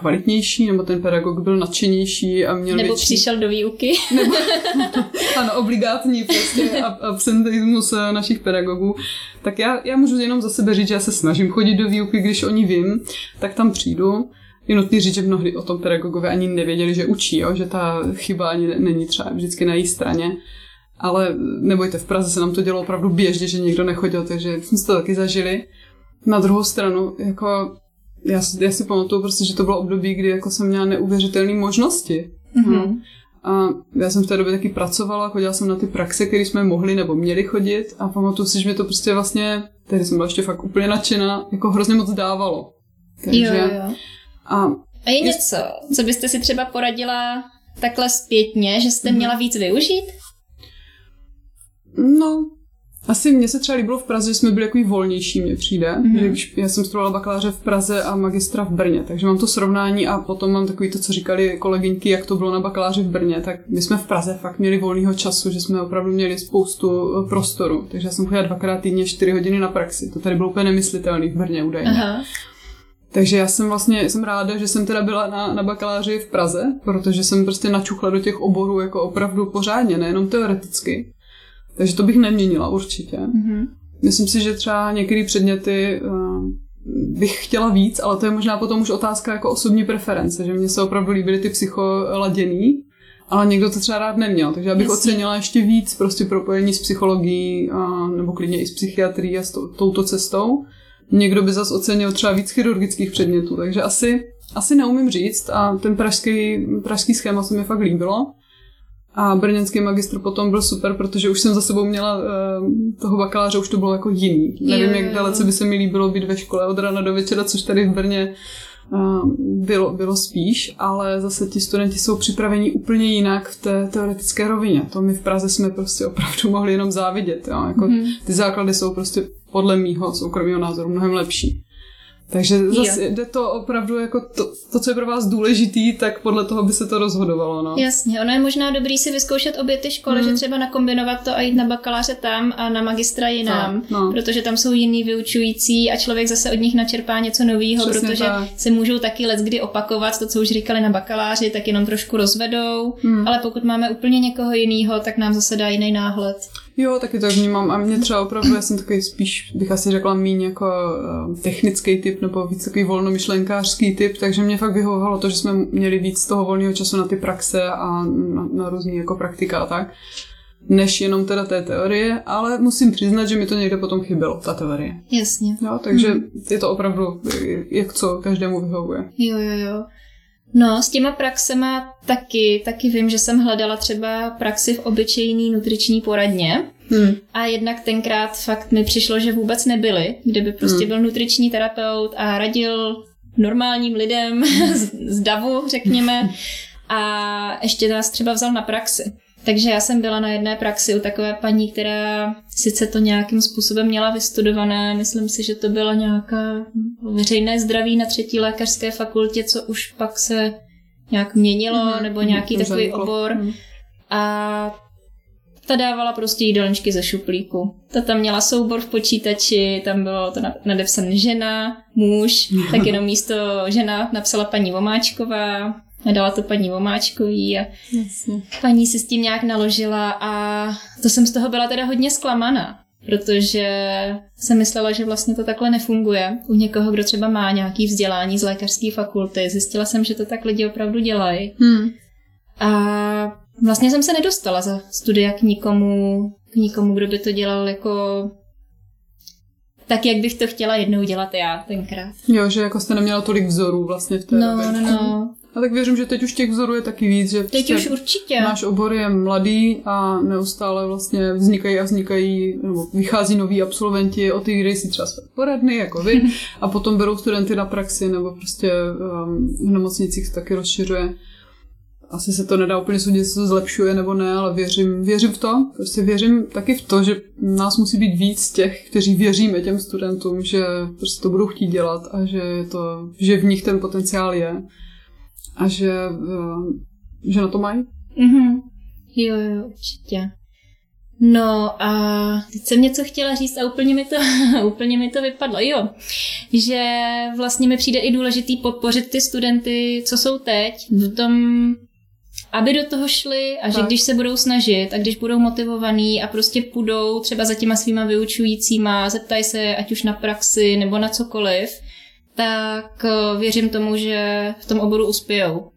kvalitnější, nebo ten pedagog byl nadšenější a měl Nebo větší... přišel do výuky. Nebo, (laughs) ano, obligátní prostě absentismus eh, našich pedagogů. Tak já, já můžu jenom za sebe říct, že já se snažím chodit do výuky, když oni vím, tak tam přijdu. Je nutný říct, že mnohdy o tom pedagogové ani nevěděli, že učí, jo? že ta chyba ani není třeba vždycky na její straně. Ale nebojte, v Praze se nám to dělo opravdu běžně, že někdo nechodil, takže jsme to taky zažili. Na druhou stranu, jako já, já si pamatuju prostě, že to bylo období, kdy jako jsem měla neuvěřitelné možnosti. Mm-hmm. A já jsem v té době taky pracovala, chodila jsem na ty praxe, které jsme mohli nebo měli chodit a pamatuju si, že mi to prostě vlastně, tehdy jsem byla ještě fakt úplně nadšená, jako hrozně moc dávalo. Takže, jo, jo. A, a je něco, co byste si třeba poradila takhle zpětně, že jste mm-hmm. měla víc využít? No, asi mně se třeba líbilo v Praze, že jsme byli takový volnější, mně přijde. Mm-hmm. Já jsem studovala bakaláře v Praze a magistra v Brně, takže mám to srovnání a potom mám takový to, co říkali kolegyňky, jak to bylo na bakaláři v Brně. Tak my jsme v Praze fakt měli volného času, že jsme opravdu měli spoustu eh, prostoru. Takže já jsem chodila dvakrát týdně čtyři hodiny na praxi. To tady bylo úplně nemyslitelné v Brně údajně. Aha. Takže já jsem vlastně jsem ráda, že jsem teda byla na, na bakaláři v Praze, protože jsem prostě načuchla do těch oborů jako opravdu pořádně, nejenom teoreticky. Takže to bych neměnila určitě. Mm-hmm. Myslím si, že třeba některé předměty uh, bych chtěla víc, ale to je možná potom už otázka jako osobní preference, že mně se opravdu líbily ty psycholaděný, ale někdo to třeba rád neměl, takže já bych Jasně. ocenila ještě víc prostě propojení s psychologií a, nebo klidně i s psychiatrií a s to, touto cestou. Někdo by zase ocenil třeba víc chirurgických předmětů, takže asi, asi neumím říct a ten pražský, pražský schéma se mi fakt líbilo. A brněnský magistr potom byl super, protože už jsem za sebou měla uh, toho bakaláře, už to bylo jako jiný. Nevím, jak dalece by se mi líbilo být ve škole od rána do večera, což tady v Brně uh, bylo, bylo spíš, ale zase ti studenti jsou připraveni úplně jinak v té teoretické rovině. To my v Praze jsme prostě opravdu mohli jenom závidět. Jo? Jako mm-hmm. Ty základy jsou prostě podle mýho soukromého názoru mnohem lepší. Takže zase jo. jde to opravdu jako to, to, co je pro vás důležitý, tak podle toho by se to rozhodovalo. No. Jasně, ono je možná dobrý si vyzkoušet obě ty školy, mm. že třeba nakombinovat to a jít na bakaláře tam a na magistra jinam, tak, no. protože tam jsou jiný vyučující a člověk zase od nich načerpá něco nového, protože tak. se můžou taky let kdy opakovat, to, co už říkali na bakaláři, tak jenom trošku rozvedou, mm. ale pokud máme úplně někoho jiného, tak nám zase dá jiný náhled. Jo, taky to vnímám a mě třeba opravdu, já jsem takový spíš, bych asi řekla, méně jako uh, technický typ nebo víc takový volnomyšlenkářský typ, takže mě fakt vyhovovalo to, že jsme měli víc toho volného času na ty praxe a na, na různý jako praktika a tak, než jenom teda té teorie, ale musím přiznat, že mi to někde potom chybělo, ta teorie. Jasně. Jo, takže hmm. je to opravdu jak co každému vyhovuje. Jo, jo, jo. No, s těma praxema taky, taky vím, že jsem hledala třeba praxi v obyčejný nutriční poradně. Hmm. A jednak tenkrát fakt mi přišlo, že vůbec nebyly, kdyby prostě hmm. byl nutriční terapeut a radil normálním lidem (laughs) z, z davu, řekněme, (laughs) a ještě nás třeba vzal na praxi. Takže já jsem byla na jedné praxi u takové paní, která sice to nějakým způsobem měla vystudované, myslím si, že to byla nějaká veřejné zdraví na třetí lékařské fakultě, co už pak se nějak měnilo, mm-hmm. nebo nějaký mm-hmm. takový obor. Mm-hmm. A ta dávala prostě jídelníčky ze šuplíku. Ta tam měla soubor v počítači, tam bylo to nadepsané žena, muž, tak jenom místo žena napsala paní Vomáčková, dala to paní Vomáčkový a Jasně. paní si s tím nějak naložila a to jsem z toho byla teda hodně zklamaná, protože jsem myslela, že vlastně to takhle nefunguje u někoho, kdo třeba má nějaký vzdělání z lékařské fakulty. Zjistila jsem, že to tak lidi opravdu dělají. Hmm. A vlastně jsem se nedostala za studia k nikomu, k nikomu, kdo by to dělal jako tak, jak bych to chtěla jednou dělat já tenkrát. Jo, že jako jste neměla tolik vzorů vlastně v té No, době. no, no. A tak věřím, že teď už těch vzorů je taky víc, že teď už určitě. náš obor je mladý a neustále vlastně vznikají a vznikají, nebo vychází noví absolventi, otevírají si třeba své poradny, jako vy, (laughs) a potom berou studenty na praxi, nebo prostě um, v nemocnicích se taky rozšiřuje. asi se to nedá úplně soudit, jestli to zlepšuje nebo ne, ale věřím, věřím v to. Prostě věřím taky v to, že nás musí být víc těch, kteří věříme těm studentům, že prostě to budou chtít dělat a že, to, že v nich ten potenciál je a že, eh, že na to mají. Mm-hmm. Jo, jo, určitě. No a teď jsem něco chtěla říct a úplně mi to, (laughs) úplně mi to vypadlo. Jo, že vlastně mi přijde i důležitý podpořit ty studenty, co jsou teď, v tom, aby do toho šli a že tak. když se budou snažit a když budou motivovaní a prostě půjdou třeba za těma svýma vyučujícíma, zeptají se ať už na praxi nebo na cokoliv, tak eh, věřím tomu, že v tom oboru uspějou.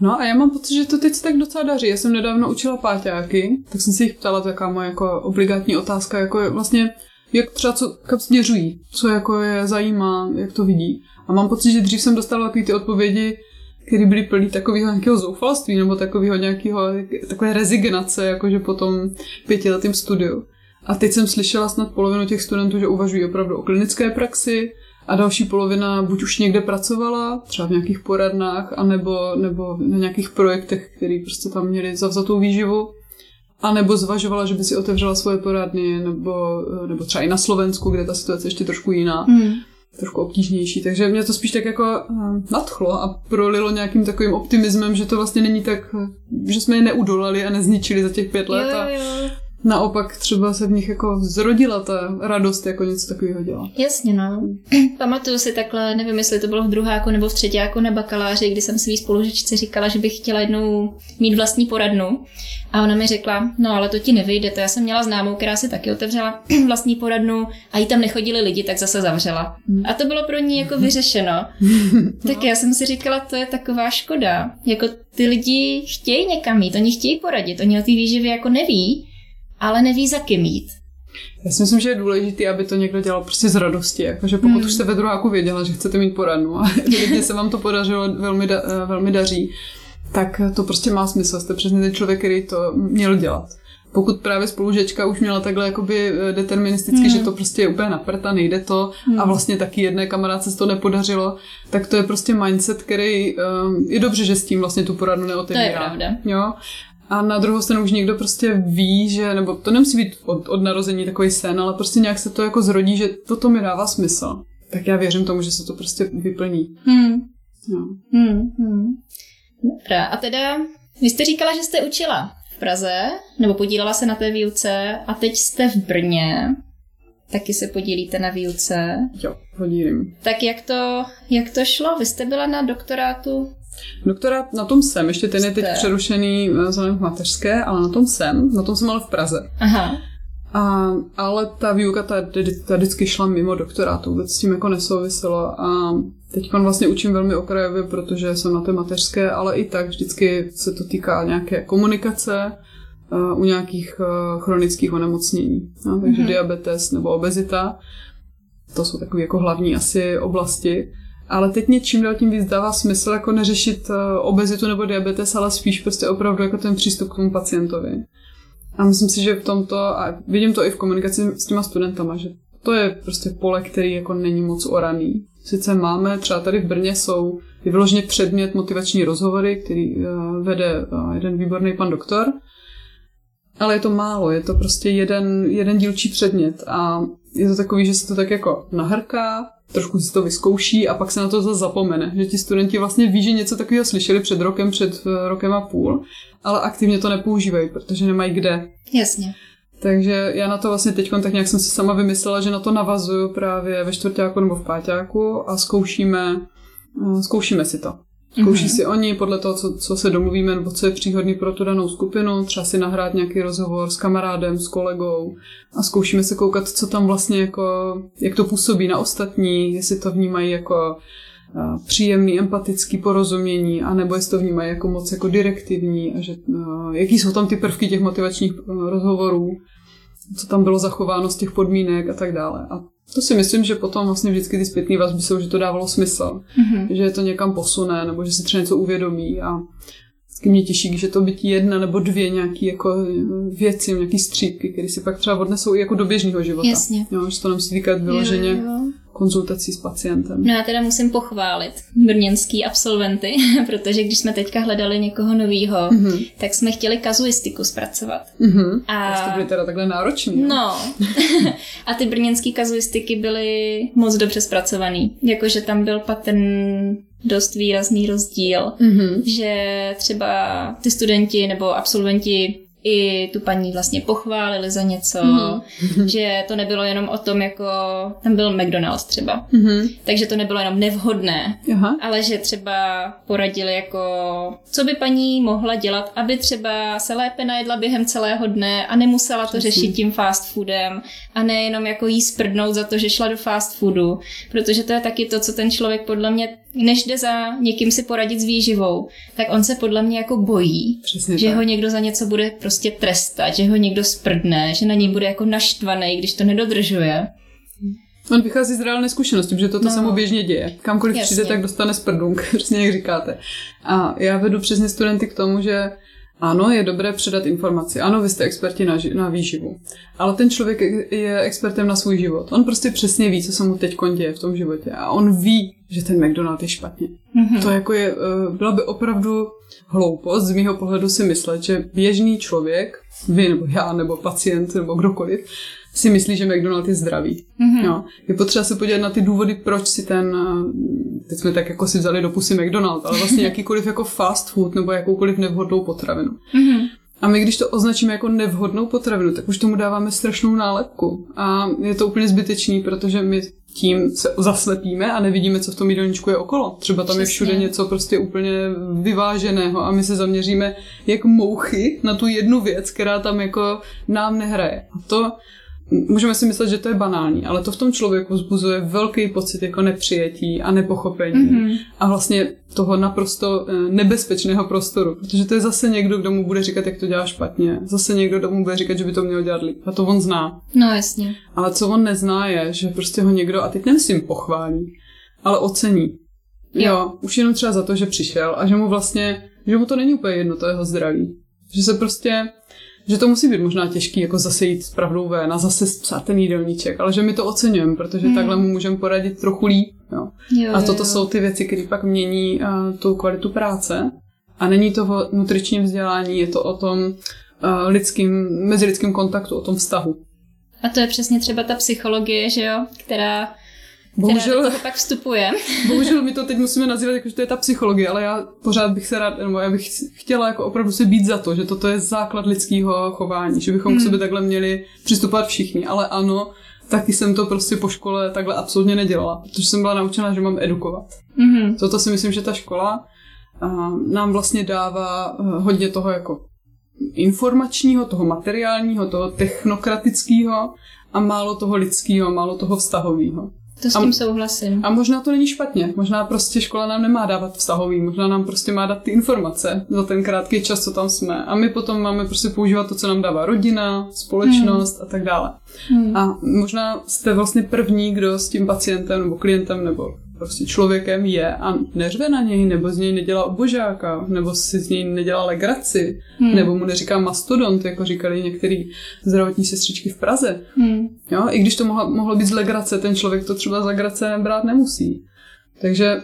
No a já mám pocit, že to teď se tak docela daří. Já jsem nedávno učila páťáky, tak jsem si jich ptala, taká moje jako obligátní otázka, jako je vlastně, jak třeba co, kam směřují, co jako je zajímá, jak to vidí. A mám pocit, že dřív jsem dostala takové ty odpovědi, které byly plný takového nějakého zoufalství nebo takového nějakého, takové rezignace, jakože po tom pětiletém studiu. A teď jsem slyšela snad polovinu těch studentů, že uvažují opravdu o klinické praxi, a další polovina buď už někde pracovala, třeba v nějakých poradnách, anebo, nebo na nějakých projektech, které prostě tam měli zavzatou výživu, a nebo zvažovala, že by si otevřela svoje poradny, nebo, nebo třeba i na Slovensku, kde ta situace ještě trošku jiná. Hmm trošku obtížnější. Takže mě to spíš tak jako eh, nadchlo a prolilo nějakým takovým optimismem, že to vlastně není tak, eh, že jsme je neudolali a nezničili za těch pět let. A, jo, jo naopak třeba se v nich jako zrodila ta radost jako něco takového dělat. Jasně, no. (clears throat) Pamatuju si takhle, nevím, jestli to bylo v druháku nebo v třetíku na bakaláři, kdy jsem svý spolužičce říkala, že bych chtěla jednou mít vlastní poradnu. A ona mi řekla, no ale to ti nevyjde, to já jsem měla známou, která si taky otevřela (clears throat) vlastní poradnu a jí tam nechodili lidi, tak zase zavřela. A to bylo pro ní jako vyřešeno. (laughs) tak já jsem si říkala, to je taková škoda. Jako ty lidi chtějí někam jít, oni chtějí poradit, oni o té výživě jako neví, ale neví za kým jít. Já si myslím, že je důležité, aby to někdo dělal prostě z radosti. Jakože pokud hmm. už jste ve druháku věděla, že chcete mít poradnu a (laughs) evidentně se vám to podařilo, velmi, da, eh, velmi daří, tak to prostě má smysl. Jste přesně ten člověk, který to měl dělat. Pokud právě spolužečka už měla takhle jakoby eh, deterministicky, hmm. že to prostě je úplně naprta, nejde to hmm. a vlastně taky jedné kamarádce se to nepodařilo, tak to je prostě mindset, který um, je dobře, že s tím vlastně tu poradnu neotevírá. To je pravda. Jo? A na druhou stranu už někdo prostě ví, že, nebo to nemusí být od, od narození takový sen, ale prostě nějak se to jako zrodí, že toto mi dává smysl. Tak já věřím tomu, že se to prostě vyplní. Hmm. No. Hmm, hmm. Dobrá, a teda, vy jste říkala, že jste učila v Praze, nebo podílela se na té výuce a teď jste v Brně. Taky se podílíte na výuce. Jo, podílím. Tak jak to, jak to šlo? Vy jste byla na doktorátu Doktora na tom jsem, ještě ten je teď přerušený eh, vzhledem k mateřské, ale na tom jsem, na tom jsem ale v Praze. Aha. A, ale ta výuka ta, ta vždycky šla mimo doktorátu, vůbec s tím jako nesouviselo a teď vlastně učím velmi okrajově, protože jsem na té mateřské, ale i tak vždycky se to týká nějaké komunikace uh, u nějakých uh, chronických onemocnění, no, takže mm-hmm. diabetes nebo obezita, to jsou takové jako hlavní asi oblasti. Ale teď mě čím dál tím víc dává smysl jako neřešit eh, obezitu nebo diabetes, ale spíš prostě opravdu jako ten přístup k tomu pacientovi. A myslím si, že v tomto, a vidím to i v komunikaci s těma studentama, že to je prostě pole, který jako není moc oraný. Sice máme, třeba tady v Brně jsou je vyloženě předmět motivační rozhovory, který uh, vede uh, jeden výborný pan doktor, ale je to málo, je to prostě jeden, jeden dílčí předmět a je to takový, že se to tak jako nahrká, trošku si to vyzkouší a pak se na to zase zapomene. Že ti studenti vlastně ví, že něco takového slyšeli před rokem, před eh, rokem a půl, ale aktivně to nepoužívají, protože nemají kde. Jasně. Takže já na to vlastně teď tak nějak jsem si sama vymyslela, že na to navazuju právě ve čtvrtáku nebo v páťáku a zkoušíme, eh, zkoušíme si to. Zkouší mm-hmm. si oni podle toho, co, co se domluvíme, nebo co je příhodný pro tu danou skupinu, třeba si nahrát nějaký rozhovor s kamarádem, s kolegou a zkoušíme se koukat, co tam vlastně jako, jak to působí na ostatní, jestli to vnímají jako uh, příjemný, empatický porozumění, anebo jestli to vnímají jako moc jako direktivní a že, uh, jaký jsou tam ty prvky těch motivačních uh, rozhovorů, co tam bylo zachováno z těch podmínek a tak dále. A to si myslím, že potom vlastně vždycky ty zpětné vazby jsou, že to dávalo smysl, mm-hmm. že je to někam posune, nebo že si třeba něco uvědomí a vždycky mě těší, že to být jedna nebo dvě nějaké jako věci, nějaký střípky, které si pak třeba odnesou i jako do běžného života. Jasně. Jo, že to nemusí týkat vyloženě konzultací s pacientem. No já teda musím pochválit brněnský absolventy, (laughs) protože když jsme teďka hledali někoho novýho, mm-hmm. tak jsme chtěli kazuistiku zpracovat. Mm-hmm. A to byly teda takhle náročný. No. (laughs) a ty brněnský kazuistiky byly moc dobře zpracovaný. Jakože tam byl patrn dost výrazný rozdíl, mm-hmm. že třeba ty studenti nebo absolventi i tu paní vlastně pochválili za něco, mm-hmm. že to nebylo jenom o tom, jako tam byl McDonald's třeba, mm-hmm. takže to nebylo jenom nevhodné, Aha. ale že třeba poradili jako, co by paní mohla dělat, aby třeba se lépe najedla během celého dne a nemusela to Přesný. řešit tím fast foodem a nejenom jako jí sprdnout za to, že šla do fast foodu, protože to je taky to, co ten člověk podle mě než jde za někým si poradit s výživou, tak on se podle mě jako bojí, Přesně že tak. ho někdo za něco bude prostě trestat, že ho někdo sprdne, že na něj bude jako naštvaný, když to nedodržuje. On vychází z reálné zkušenosti, protože toto no. se mu běžně děje. Kamkoliv Jasně. přijde, tak dostane sprdunk, (laughs) přesně jak říkáte. A já vedu přesně studenty k tomu, že ano, je dobré předat informaci. Ano, vy jste experti na, ži- na výživu. Ale ten člověk je expertem na svůj život. On prostě přesně ví, co se mu teď děje v tom životě. A on ví, že ten McDonald je špatně. Mm-hmm. To jako je, eh, byla by opravdu hloupost z mýho pohledu si myslet, že běžný člověk, vy nebo já, nebo pacient, nebo kdokoliv, si myslí, že McDonald je zdravý. Mm-hmm. Jo. Je potřeba se podívat na ty důvody, proč si ten, eh, teď jsme tak jako si vzali do pusy McDonald, ale vlastně (laughs) jakýkoliv jako fast food nebo jakoukoliv nevhodnou potravinu. Mm-hmm. A my, když to označíme jako nevhodnou potravinu, tak už tomu dáváme strašnou nálepku. A je to úplně zbytečný, protože my tím se zaslepíme a nevidíme, co v tom jídelníčku je okolo. Třeba tam Přesně. je všude něco prostě úplně vyváženého a my se zaměříme jak mouchy na tu jednu věc, která tam jako nám nehraje. A to můžeme si myslet, že to je banální, ale to v tom člověku vzbuzuje velký pocit jako nepřijetí a nepochopení mm-hmm. a vlastně toho naprosto eh, nebezpečného prostoru, protože to je zase někdo, kdo mu bude říkat, jak to dělá špatně, zase někdo, kdo mu bude říkat, že by to měl dělat líp a to on zná. No jasně. Ale co on nezná je, že prostě ho někdo, a teď nemyslím pochválí, ale ocení. Jo. jo, už jenom třeba za to, že přišel a že mu vlastně, že mu to není úplně jedno, to jeho zdraví. Že se prostě že to musí být možná těžký, jako zase jít s pravdou ven a zase psát ten jídelníček, ale že my to oceňujeme, protože hmm. takhle mu můžeme poradit trochu líp. Jo. Jo, a toto jo. jsou ty věci, které pak mění uh, tu kvalitu práce. A není to o nutričním vzdělání, je to o tom uh, lidským, mezilidským kontaktu, o tom vztahu. A to je přesně třeba ta psychologie, že jo, která Bohužel, pak vstupuje. (laughs) bohužel my to teď musíme nazývat jako, že to je ta psychologie, ale já pořád bych se rád, nebo já bych chtěla jako opravdu se být za to, že toto je základ lidského chování, že bychom hmm. k sobě takhle měli přistupovat všichni, ale ano, taky jsem to prostě po škole takhle absolutně nedělala, protože jsem byla naučena, že mám edukovat. Mm-hmm. Toto si myslím, že ta škola nám vlastně dává uh, hodně toho jako informačního, toho materiálního, toho technokratického a málo toho lidského, málo toho vztahového. To s tím a, souhlasím. A možná to není špatně. Možná prostě škola nám nemá dávat vztahový, možná nám prostě má dát ty informace za ten krátký čas, co tam jsme. A my potom máme prostě používat to, co nám dává rodina, společnost hmm. a tak dále. Hmm. A možná jste vlastně první, kdo s tím pacientem nebo klientem nebo prostě člověkem je a neřve na něj, nebo z něj nedělá obožáka, nebo si z něj nedělá legraci, hmm. nebo mu neříká mastodont, jako říkali některý zdravotní sestřičky v Praze. Hmm. Jo, i když to mohlo, mohlo být z legrace, ten člověk to třeba z legrace brát nemusí. Takže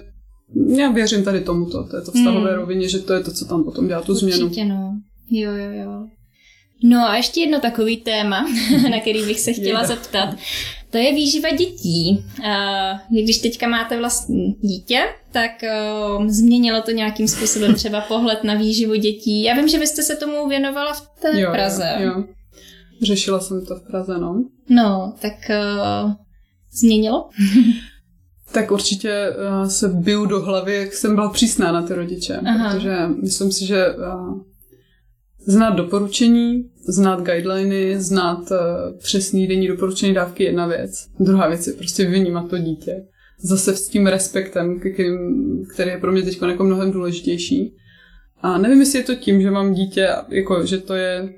já věřím tady tomuto, této vztahové hmm. rovině, že to je to, co tam potom dělá tu Určitě, změnu. Určitě, no. Jo, jo, jo. No a ještě jedno takový téma, (laughs) na který bych se chtěla zeptat. To je výživa dětí. Když teďka máte vlastní dítě, tak uh, změnilo to nějakým způsobem (laughs) třeba pohled na výživu dětí. Já vím, že vy jste se tomu věnovala v té jo, Praze. Jo, jo. Řešila jsem to v Praze, no. No, tak uh, změnilo? (laughs) tak určitě uh, se biju do hlavy, jak jsem byla přísná na ty rodiče. Aha. Protože myslím si, že uh, znát doporučení, znát guideliny, znát uh, přesný denní doporučení dávky je jedna věc. Druhá věc je prostě vnímat to dítě. Zase s tím respektem, kterým, který je pro mě teď jako mnohem důležitější. A nevím, jestli je to tím, že mám dítě, jako, že to je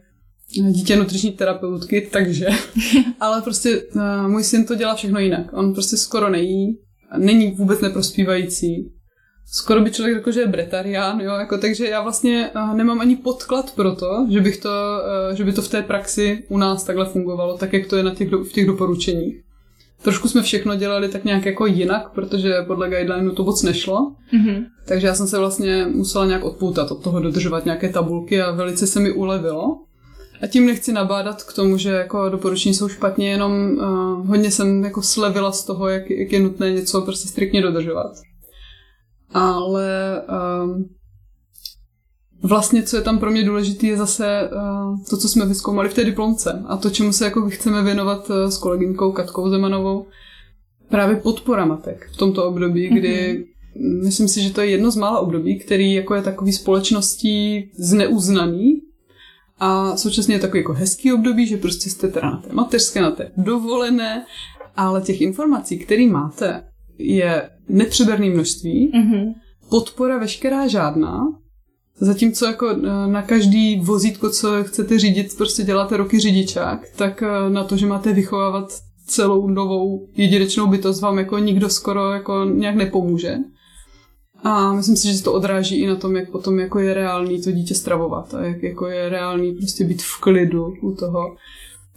dítě nutriční terapeutky, takže. (laughs) Ale prostě uh, můj syn to dělá všechno jinak. On prostě skoro nejí, není vůbec neprospívající skoro by člověk řekl, že je bretarián, jo, jako, takže já vlastně uh, nemám ani podklad pro to, že, bych to, uh, že by to v té praxi u nás takhle fungovalo, tak jak to je na těch, v těch doporučeních. Trošku jsme všechno dělali tak nějak jako jinak, protože podle guidelineu to moc nešlo. Mm-hmm. Takže já jsem se vlastně musela nějak odpoutat od toho dodržovat nějaké tabulky a velice se mi ulevilo. A tím nechci nabádat k tomu, že jako doporučení jsou špatně, jenom uh, hodně jsem jako slevila z toho, jak, jak je nutné něco prostě striktně dodržovat. Ale uh, vlastně, co je tam pro mě důležité, je zase uh, to, co jsme vyskoumali v té diplomce a to, čemu se jako chceme věnovat uh, s kolegyňkou Katkou Zemanovou, právě podpora matek v tomto období, kdy mm-hmm. myslím si, že to je jedno z mála období, který jako je takový společností zneuznaný a současně je takový jako hezký období, že prostě jste teda na té mateřské, na té dovolené, ale těch informací, které máte, je nepřeberné množství, mm-hmm. podpora veškerá žádná, Zatímco jako eh, na každý vozítko, co chcete řídit, prostě děláte roky řidičák, tak eh, na to, že máte vychovávat celou novou jedinečnou bytost, vám jako nikdo skoro jako nějak nepomůže. A myslím si, že se to odráží i na tom, jak potom jako je reálný to dítě stravovat a jak jako je reálný prostě být v klidu u toho.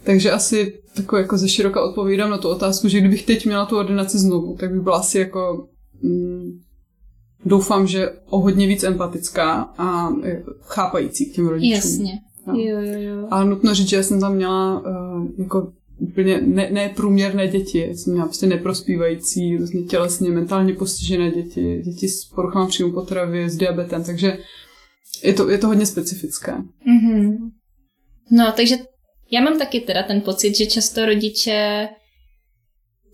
Takže asi tako jako ze široka odpovídám na tu otázku, že kdybych teď měla tu ordinaci znovu, tak by byla asi jako mm, doufám, že o hodně víc empatická a e, chápající k těm rodičům. Jasně. No. Jo, jo, jo. Ale nutno říct, že já jsem tam měla uh, jako úplně ne, neprůměrné děti. Jsem měla prostě neprospívající, vlastně tělesně, mentálně postižené děti, děti s poruchami příjmu potravy, s diabetem, takže je to, je to hodně specifické. Mm-hmm. No, takže já mám taky teda ten pocit, že často rodiče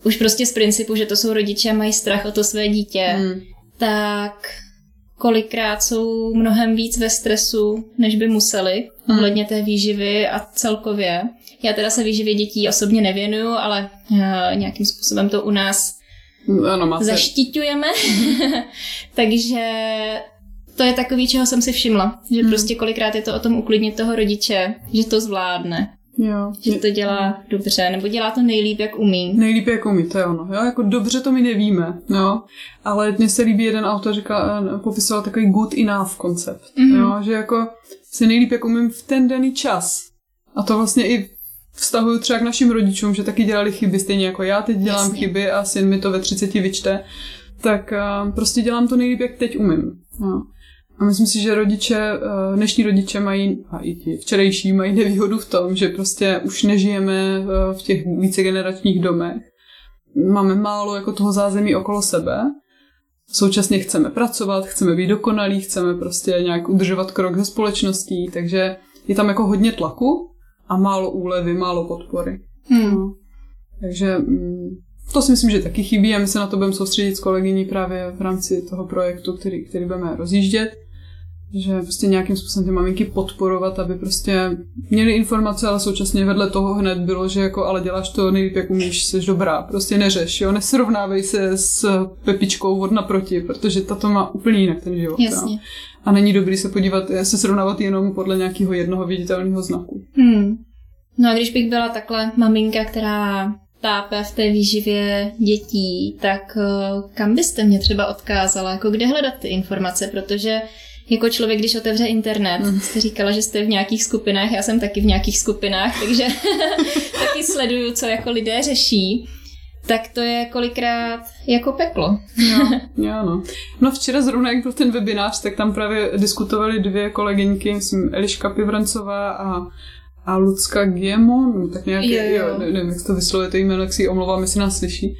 už prostě z principu, že to jsou rodiče a mají strach o to své dítě, mm tak kolikrát jsou mnohem víc ve stresu, než by museli, hmm. ohledně té výživy a celkově. Já teda se výživě dětí osobně nevěnuju, ale uh, nějakým způsobem to u nás ano, máte. zaštiťujeme. (laughs) Takže to je takový, čeho jsem si všimla. Že hmm. prostě kolikrát je to o tom uklidnit toho rodiče, že to zvládne. Jo. Že to dělá dobře, nebo dělá to nejlíp, jak umí. Nejlíp, jak umí, to je ono. Jo? Jako dobře to my nevíme, jo. Ale mně se líbí jeden autor, říká, eh, popisoval takový good enough koncept. Mm-hmm. Jo? Že jako si nejlíp, jak umím v ten daný čas. A to vlastně i vztahuju třeba k našim rodičům, že taky dělali chyby, stejně jako já teď dělám Jasně. chyby a syn mi to ve 30 vyčte. Tak uh, prostě dělám to nejlíp, jak teď umím. Jo. A myslím si, že rodiče, eh, dnešní rodiče mají, a i ti včerejší, mají nevýhodu v tom, že prostě už nežijeme eh, v těch vícegeneračních domech. Máme málo jako toho zázemí okolo sebe. Současně chceme pracovat, chceme být dokonalí, chceme prostě nějak udržovat krok ze společností, takže je tam jako hodně tlaku a málo úlevy, málo podpory. Hmm. Takže mm, to si myslím, že taky chybí a my se na to budeme soustředit s kolegyní právě v rámci toho projektu, který, který budeme rozjíždět že prostě nějakým způsobem ty maminky podporovat, aby prostě měly informace, ale současně vedle toho hned bylo, že jako ale děláš to nejlíp, jak umíš, jsi dobrá, prostě neřeš, jo, nesrovnávej se s Pepičkou od naproti, protože tato má úplně jinak ten život. Jasně. Jo. A není dobrý se podívat, se srovnávat jenom podle nějakého jednoho viditelného znaku. Hmm. No a když bych byla takhle maminka, která tápe v té výživě dětí, tak eh, kam byste mě třeba odkázala? Jako kde hledat ty informace? Protože jako člověk, když otevře internet, mm. jste říkala, že jste v nějakých skupinách, já jsem taky v nějakých skupinách, (laughs) takže (laughs) taky sleduju, co jako lidé řeší tak to je kolikrát jako peklo. Jo, (laughs) jo no. No včera zrovna, jak byl ten webinář, tak tam právě diskutovali dvě kolegyňky, myslím Eliška Pivrancová a, a Lucka Giemo, no tak nějaké, jo, jo. jo nevím, jak to vyslovuje to jméno, jak si omlouvám, jestli nás slyší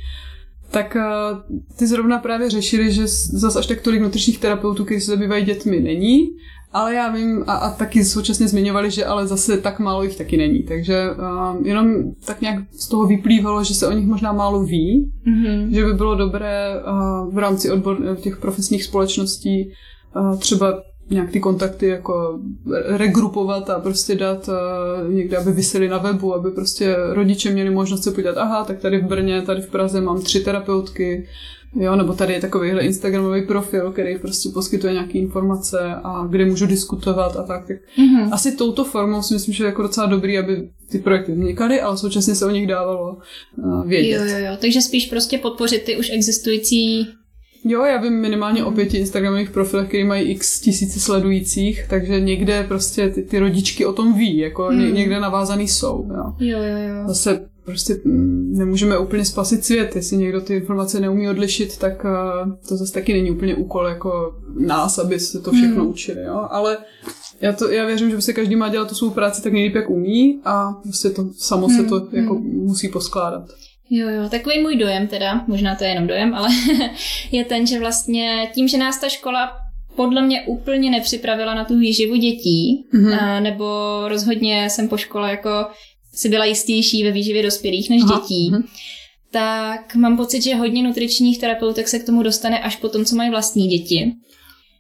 tak uh, ty zrovna právě řešili, že zas až tak tolik nutričních terapeutů, kteří se zabývají dětmi, není, ale já vím a, a taky současně zmiňovali, že ale zase tak málo jich taky není. Takže uh, jenom tak nějak z toho vyplývalo, že se o nich možná málo ví, mm-hmm. že by bylo dobré uh, v rámci odbor těch profesních společností uh, třeba nějak ty kontakty jako regrupovat a prostě dát uh, někde, aby vysely na webu, aby prostě rodiče měli možnost se podívat, aha, tak tady v Brně, tady v Praze mám tři terapeutky, jo, nebo tady je takovýhle Instagramový profil, který prostě poskytuje nějaké informace a kde můžu diskutovat a tak. tak mm-hmm. Asi touto formou si myslím, že je jako docela dobrý, aby ty projekty vznikaly, ale současně se o nich dávalo uh, vědět. Jo, jo, jo. Takže spíš prostě podpořit ty už existující Jo, já vím minimálně o pěti Instagramových profilech, které mají x tisíci sledujících, takže někde prostě ty, ty rodičky o tom ví, jako hmm. někde navázaný jsou. Jo. Jo, jo, jo. Zase prostě mm, nemůžeme úplně spasit svět. Jestli někdo ty informace neumí odlišit, tak uh, to zase taky není úplně úkol jako nás, aby se to všechno hmm. učili. Jo? Ale já, to, já věřím, že prostě každý má dělat tu svou práci tak nejlíp, jak umí a prostě to samo hmm. se to jako hmm. musí poskládat. Jo, jo, takový můj dojem teda, možná to je jenom dojem, ale (laughs) je ten, že vlastně tím, že nás ta škola podle mě úplně nepřipravila na tu výživu dětí, mm-hmm. a, nebo rozhodně jsem po škole jako si byla jistější ve výživě dospělých než Aha. dětí, mm-hmm. tak mám pocit, že hodně nutričních terapeutek se k tomu dostane až po tom, co mají vlastní děti.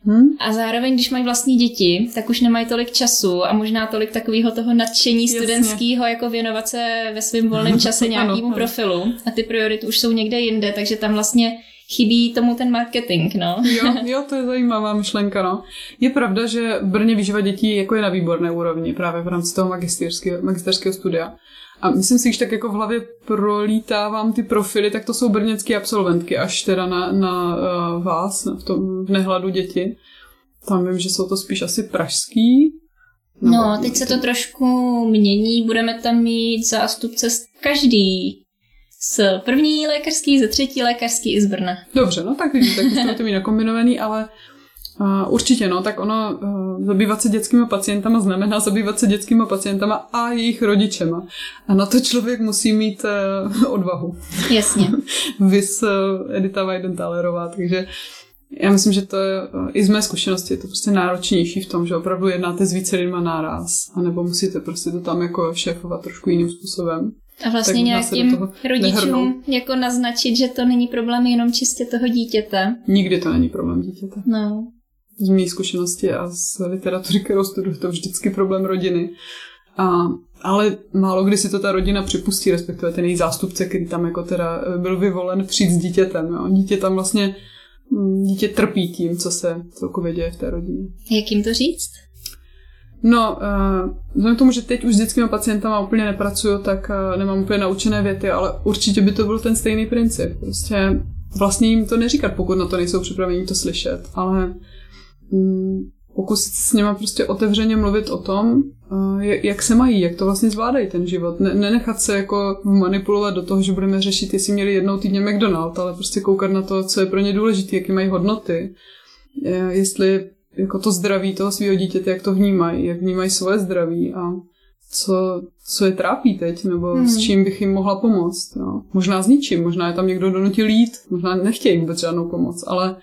Hmm. A zároveň, když mají vlastní děti, tak už nemají tolik času a možná tolik takového toho nadšení studentského, jako věnovat se ve svém volném (laughs) čase nějakému profilu. A ty priority už jsou někde jinde, takže tam vlastně chybí tomu ten marketing, no. jo, (laughs) jo, to je zajímavá myšlenka, no. Je pravda, že Brně výživa dětí jako je na výborné úrovni právě v rámci toho magisterského, magisterského studia. A myslím si, že tak jako v hlavě prolítávám ty profily, tak to jsou brněcké absolventky, až teda na, na uh, vás, v tom v nehladu děti. Tam vím, že jsou to spíš asi pražský. No, teď se to trošku mění, budeme tam mít zástupce z každý z první lékařský, ze třetí lékařský i z Brna. Dobře, no tak vidíte, tak jste to mít nakombinovaný, ale Uh, určitě, no, tak ono uh, zabývat se dětskými pacientama znamená zabývat se dětskými pacientama a jejich rodičema. A na to člověk musí mít uh, (laughs) odvahu. Jasně. (laughs) Vys uh, Edita Weidenthalerová, takže já myslím, že to je, i z mé zkušenosti, je to prostě náročnější v tom, že opravdu jednáte s více lidma náraz, anebo musíte prostě to tam jako šéfovat trošku jiným způsobem. A vlastně nějakým rodičům nehrnou. jako naznačit, že to není problém jenom čistě toho dítěte. Nikdy to není problém dítěte. No z mé zkušenosti a z literatury, kterou studuju, to vždycky problém rodiny. A, ale málo kdy si to ta rodina připustí, respektive ten její zástupce, který tam jako teda byl vyvolen přijít s dítětem. Jo. Dítě tam vlastně, mm, dítě trpí tím, co se celkově děje v té rodině. Jak jim to říct? No, uh, vzhledem k tomu, že teď už s dětskými pacientama úplně nepracuju, tak uh, nemám úplně naučené věty, ale určitě by to byl ten stejný princip. Prostě vlastně jim to neříkat, pokud na to nejsou připraveni to slyšet, ale pokusit se s něma prostě otevřeně mluvit o tom, eh, jak se mají, jak to vlastně zvládají ten život. Ne, nenechat se jako manipulovat do toho, že budeme řešit, jestli měli jednou týdně McDonald, ale prostě koukat na to, co je pro ně důležité, jaké mají hodnoty, eh, jestli jako to zdraví toho svého dítěte, jak to vnímají, jak vnímají svoje zdraví a co, co je trápí teď, nebo hmm. s čím bych jim mohla pomoct. Jo. Možná s ničím, možná je tam někdo donutil jít, možná nechtějí vůbec žádnou pomoc, ale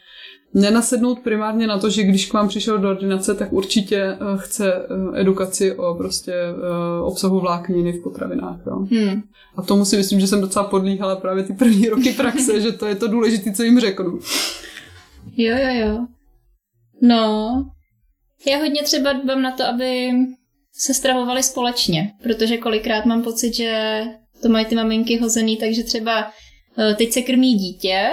nenasednout primárně na to, že když k vám přišel do ordinace, tak určitě eh, chce eh, edukaci o prostě eh, obsahu vlákniny v potravinách. Jo. Hmm. A tomu si myslím, že jsem docela podlíhala právě ty první (laughs) roky praxe, že to je to důležité, co jim řeknu. Jo, jo, jo. No, já hodně třeba dbám na to, aby se stravovali společně, protože kolikrát mám pocit, že to mají ty maminky hozený, takže třeba teď se krmí dítě,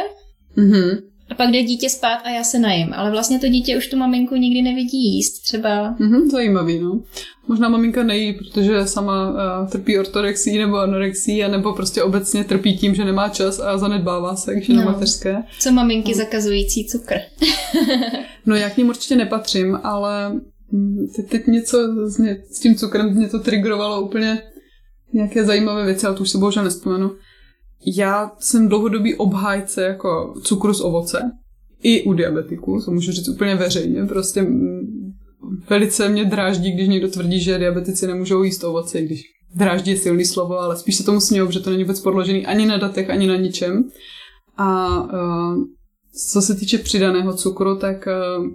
mm-hmm. A pak jde dítě spát a já se najím. Ale vlastně to dítě už tu maminku nikdy nevidí jíst třeba. Mm-hmm, zajímavý, no. Možná maminka nejí, protože sama uh, trpí ortorexí nebo anorexí, nebo prostě obecně trpí tím, že nemá čas a zanedbává se, když je no. na mateřské. Co maminky no. zakazující cukr? (laughs) no já k ním určitě nepatřím, ale mm, teď, teď něco s, mě, s tím cukrem mě to triggerovalo úplně nějaké zajímavé věci, ale to už se bohužel nespomenu. Já jsem dlouhodobý obhájce jako cukru z ovoce. I u diabetiků, to můžu říct úplně veřejně. Prostě velice mě dráždí, když někdo tvrdí, že diabetici nemůžou jíst ovoce, když dráždí je silný slovo, ale spíš se tomu smějou, že to není vůbec podložený ani na datech, ani na ničem. A uh, co se týče přidaného cukru, tak uh,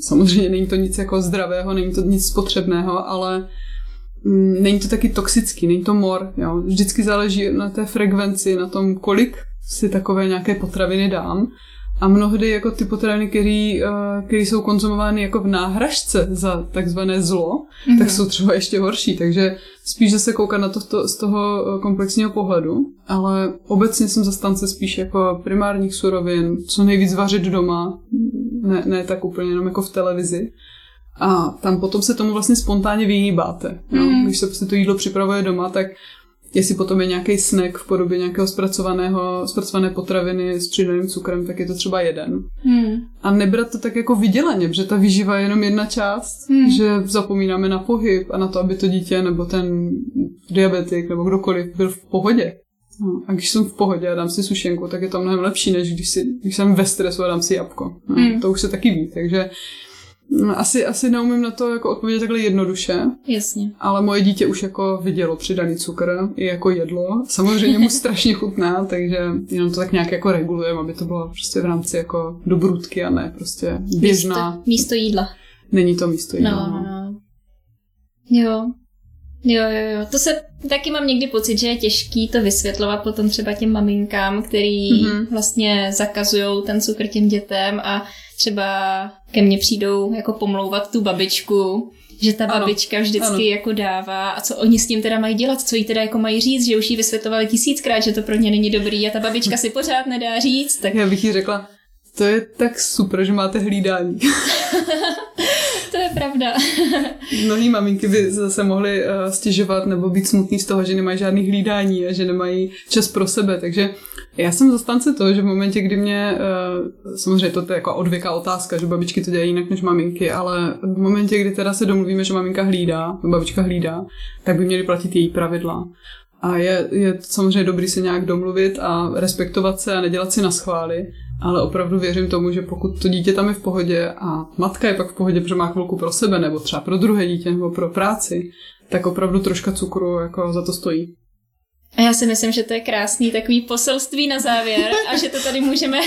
samozřejmě není to nic jako zdravého, není to nic spotřebného, ale není to taky toxický, není to mor. Jo. Vždycky záleží na té frekvenci, na tom, kolik si takové nějaké potraviny dám. A mnohdy jako ty potraviny, které uh, jsou konzumovány jako v náhražce za takzvané zlo, mm-hmm. tak jsou třeba ještě horší. Takže spíš se koukat na to, to z toho eh, komplexního pohledu, ale obecně jsem zastance spíš jako primárních surovin, co nejvíc vařit doma, ne, ne tak úplně jenom jako v televizi. A tam potom se tomu vlastně spontánně vyhýbáte. No? Mm. Když se prostě to jídlo připravuje doma, tak jestli potom je nějaký snack v podobě nějakého zpracovaného, zpracované potraviny s přidaným cukrem, tak je to třeba jeden. Hmm. A nebrat to tak jako vydělaně, protože ta výživa je jenom jedna část, Hmm. že zapomínáme na pohyb a na to, aby to dítě nebo ten diabetik nebo kdokoliv byl v pohodě. No, a když jsem v pohodě a dám si sušenku, tak je to mnohem lepší, než když, si, když jsem ve stresu a dám si jabko. No, Hmm. To už se taky ví, takže asi, asi neumím na to jako odpovědět takhle jednoduše, Jasně. ale moje dítě už jako vidělo přidaný cukr i jako jedlo. Samozřejmě mu (laughs) strašně chutná, takže jenom to tak nějak jako regulujeme, aby to bylo prostě v rámci jako dobrutky a ne prostě běžná. Místo, místo jídla. Není to místo jídla. No, no, no. Jo. Jo, jo, jo. To se taky mám někdy pocit, že je těžký to vysvětlovat potom třeba těm maminkám, který Mhm. mm-hmm. vlastně zakazují ten cukr těm dětem a třeba ke mně přijdou jako pomlouvat tu babičku, že ta Ano, babička vždycky ano. jako dává a co oni s tím teda mají dělat, co jí teda jako mají říct, že už jí vysvětlovali tisíckrát, že to pro ně není dobrý a ta babička si pořád nedá říct, tak Já bych jí řekla, to je tak super, že máte hlídání. (laughs) to je pravda. (laughs) Mnohý maminky by zase mohly uh, stěžovat nebo být smutný z toho, že nemají žádný hlídání a že nemají čas pro sebe, takže já jsem zastánce toho, že v momentě, kdy mě, uh, samozřejmě to je jako odvěká otázka, že babičky to dělají jinak než maminky, ale v momentě, kdy teda se domluvíme, že maminka hlídá, babička hlídá, tak by měly platit její pravidla. A je, je samozřejmě dobrý se nějak domluvit a respektovat se a nedělat si na schvály, ale opravdu věřím tomu, že pokud to dítě tam je v pohodě a matka je pak v pohodě, protože má chvilku pro sebe, nebo třeba pro druhé dítě, nebo pro práci, tak opravdu troška cukru jako za to stojí. A já si myslím, že to je krásný takový poselství na závěr a že to tady můžeme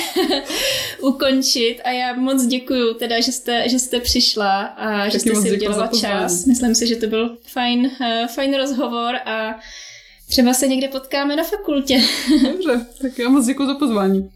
(laughs) ukončit a já moc děkuju teda, že jste, že jste přišla a že Taky jste moc si udělala čas. Myslím si, že to byl fajn, uh, fajn rozhovor a třeba se někde potkáme na fakultě. Dobře, tak já moc děkuji za pozvání.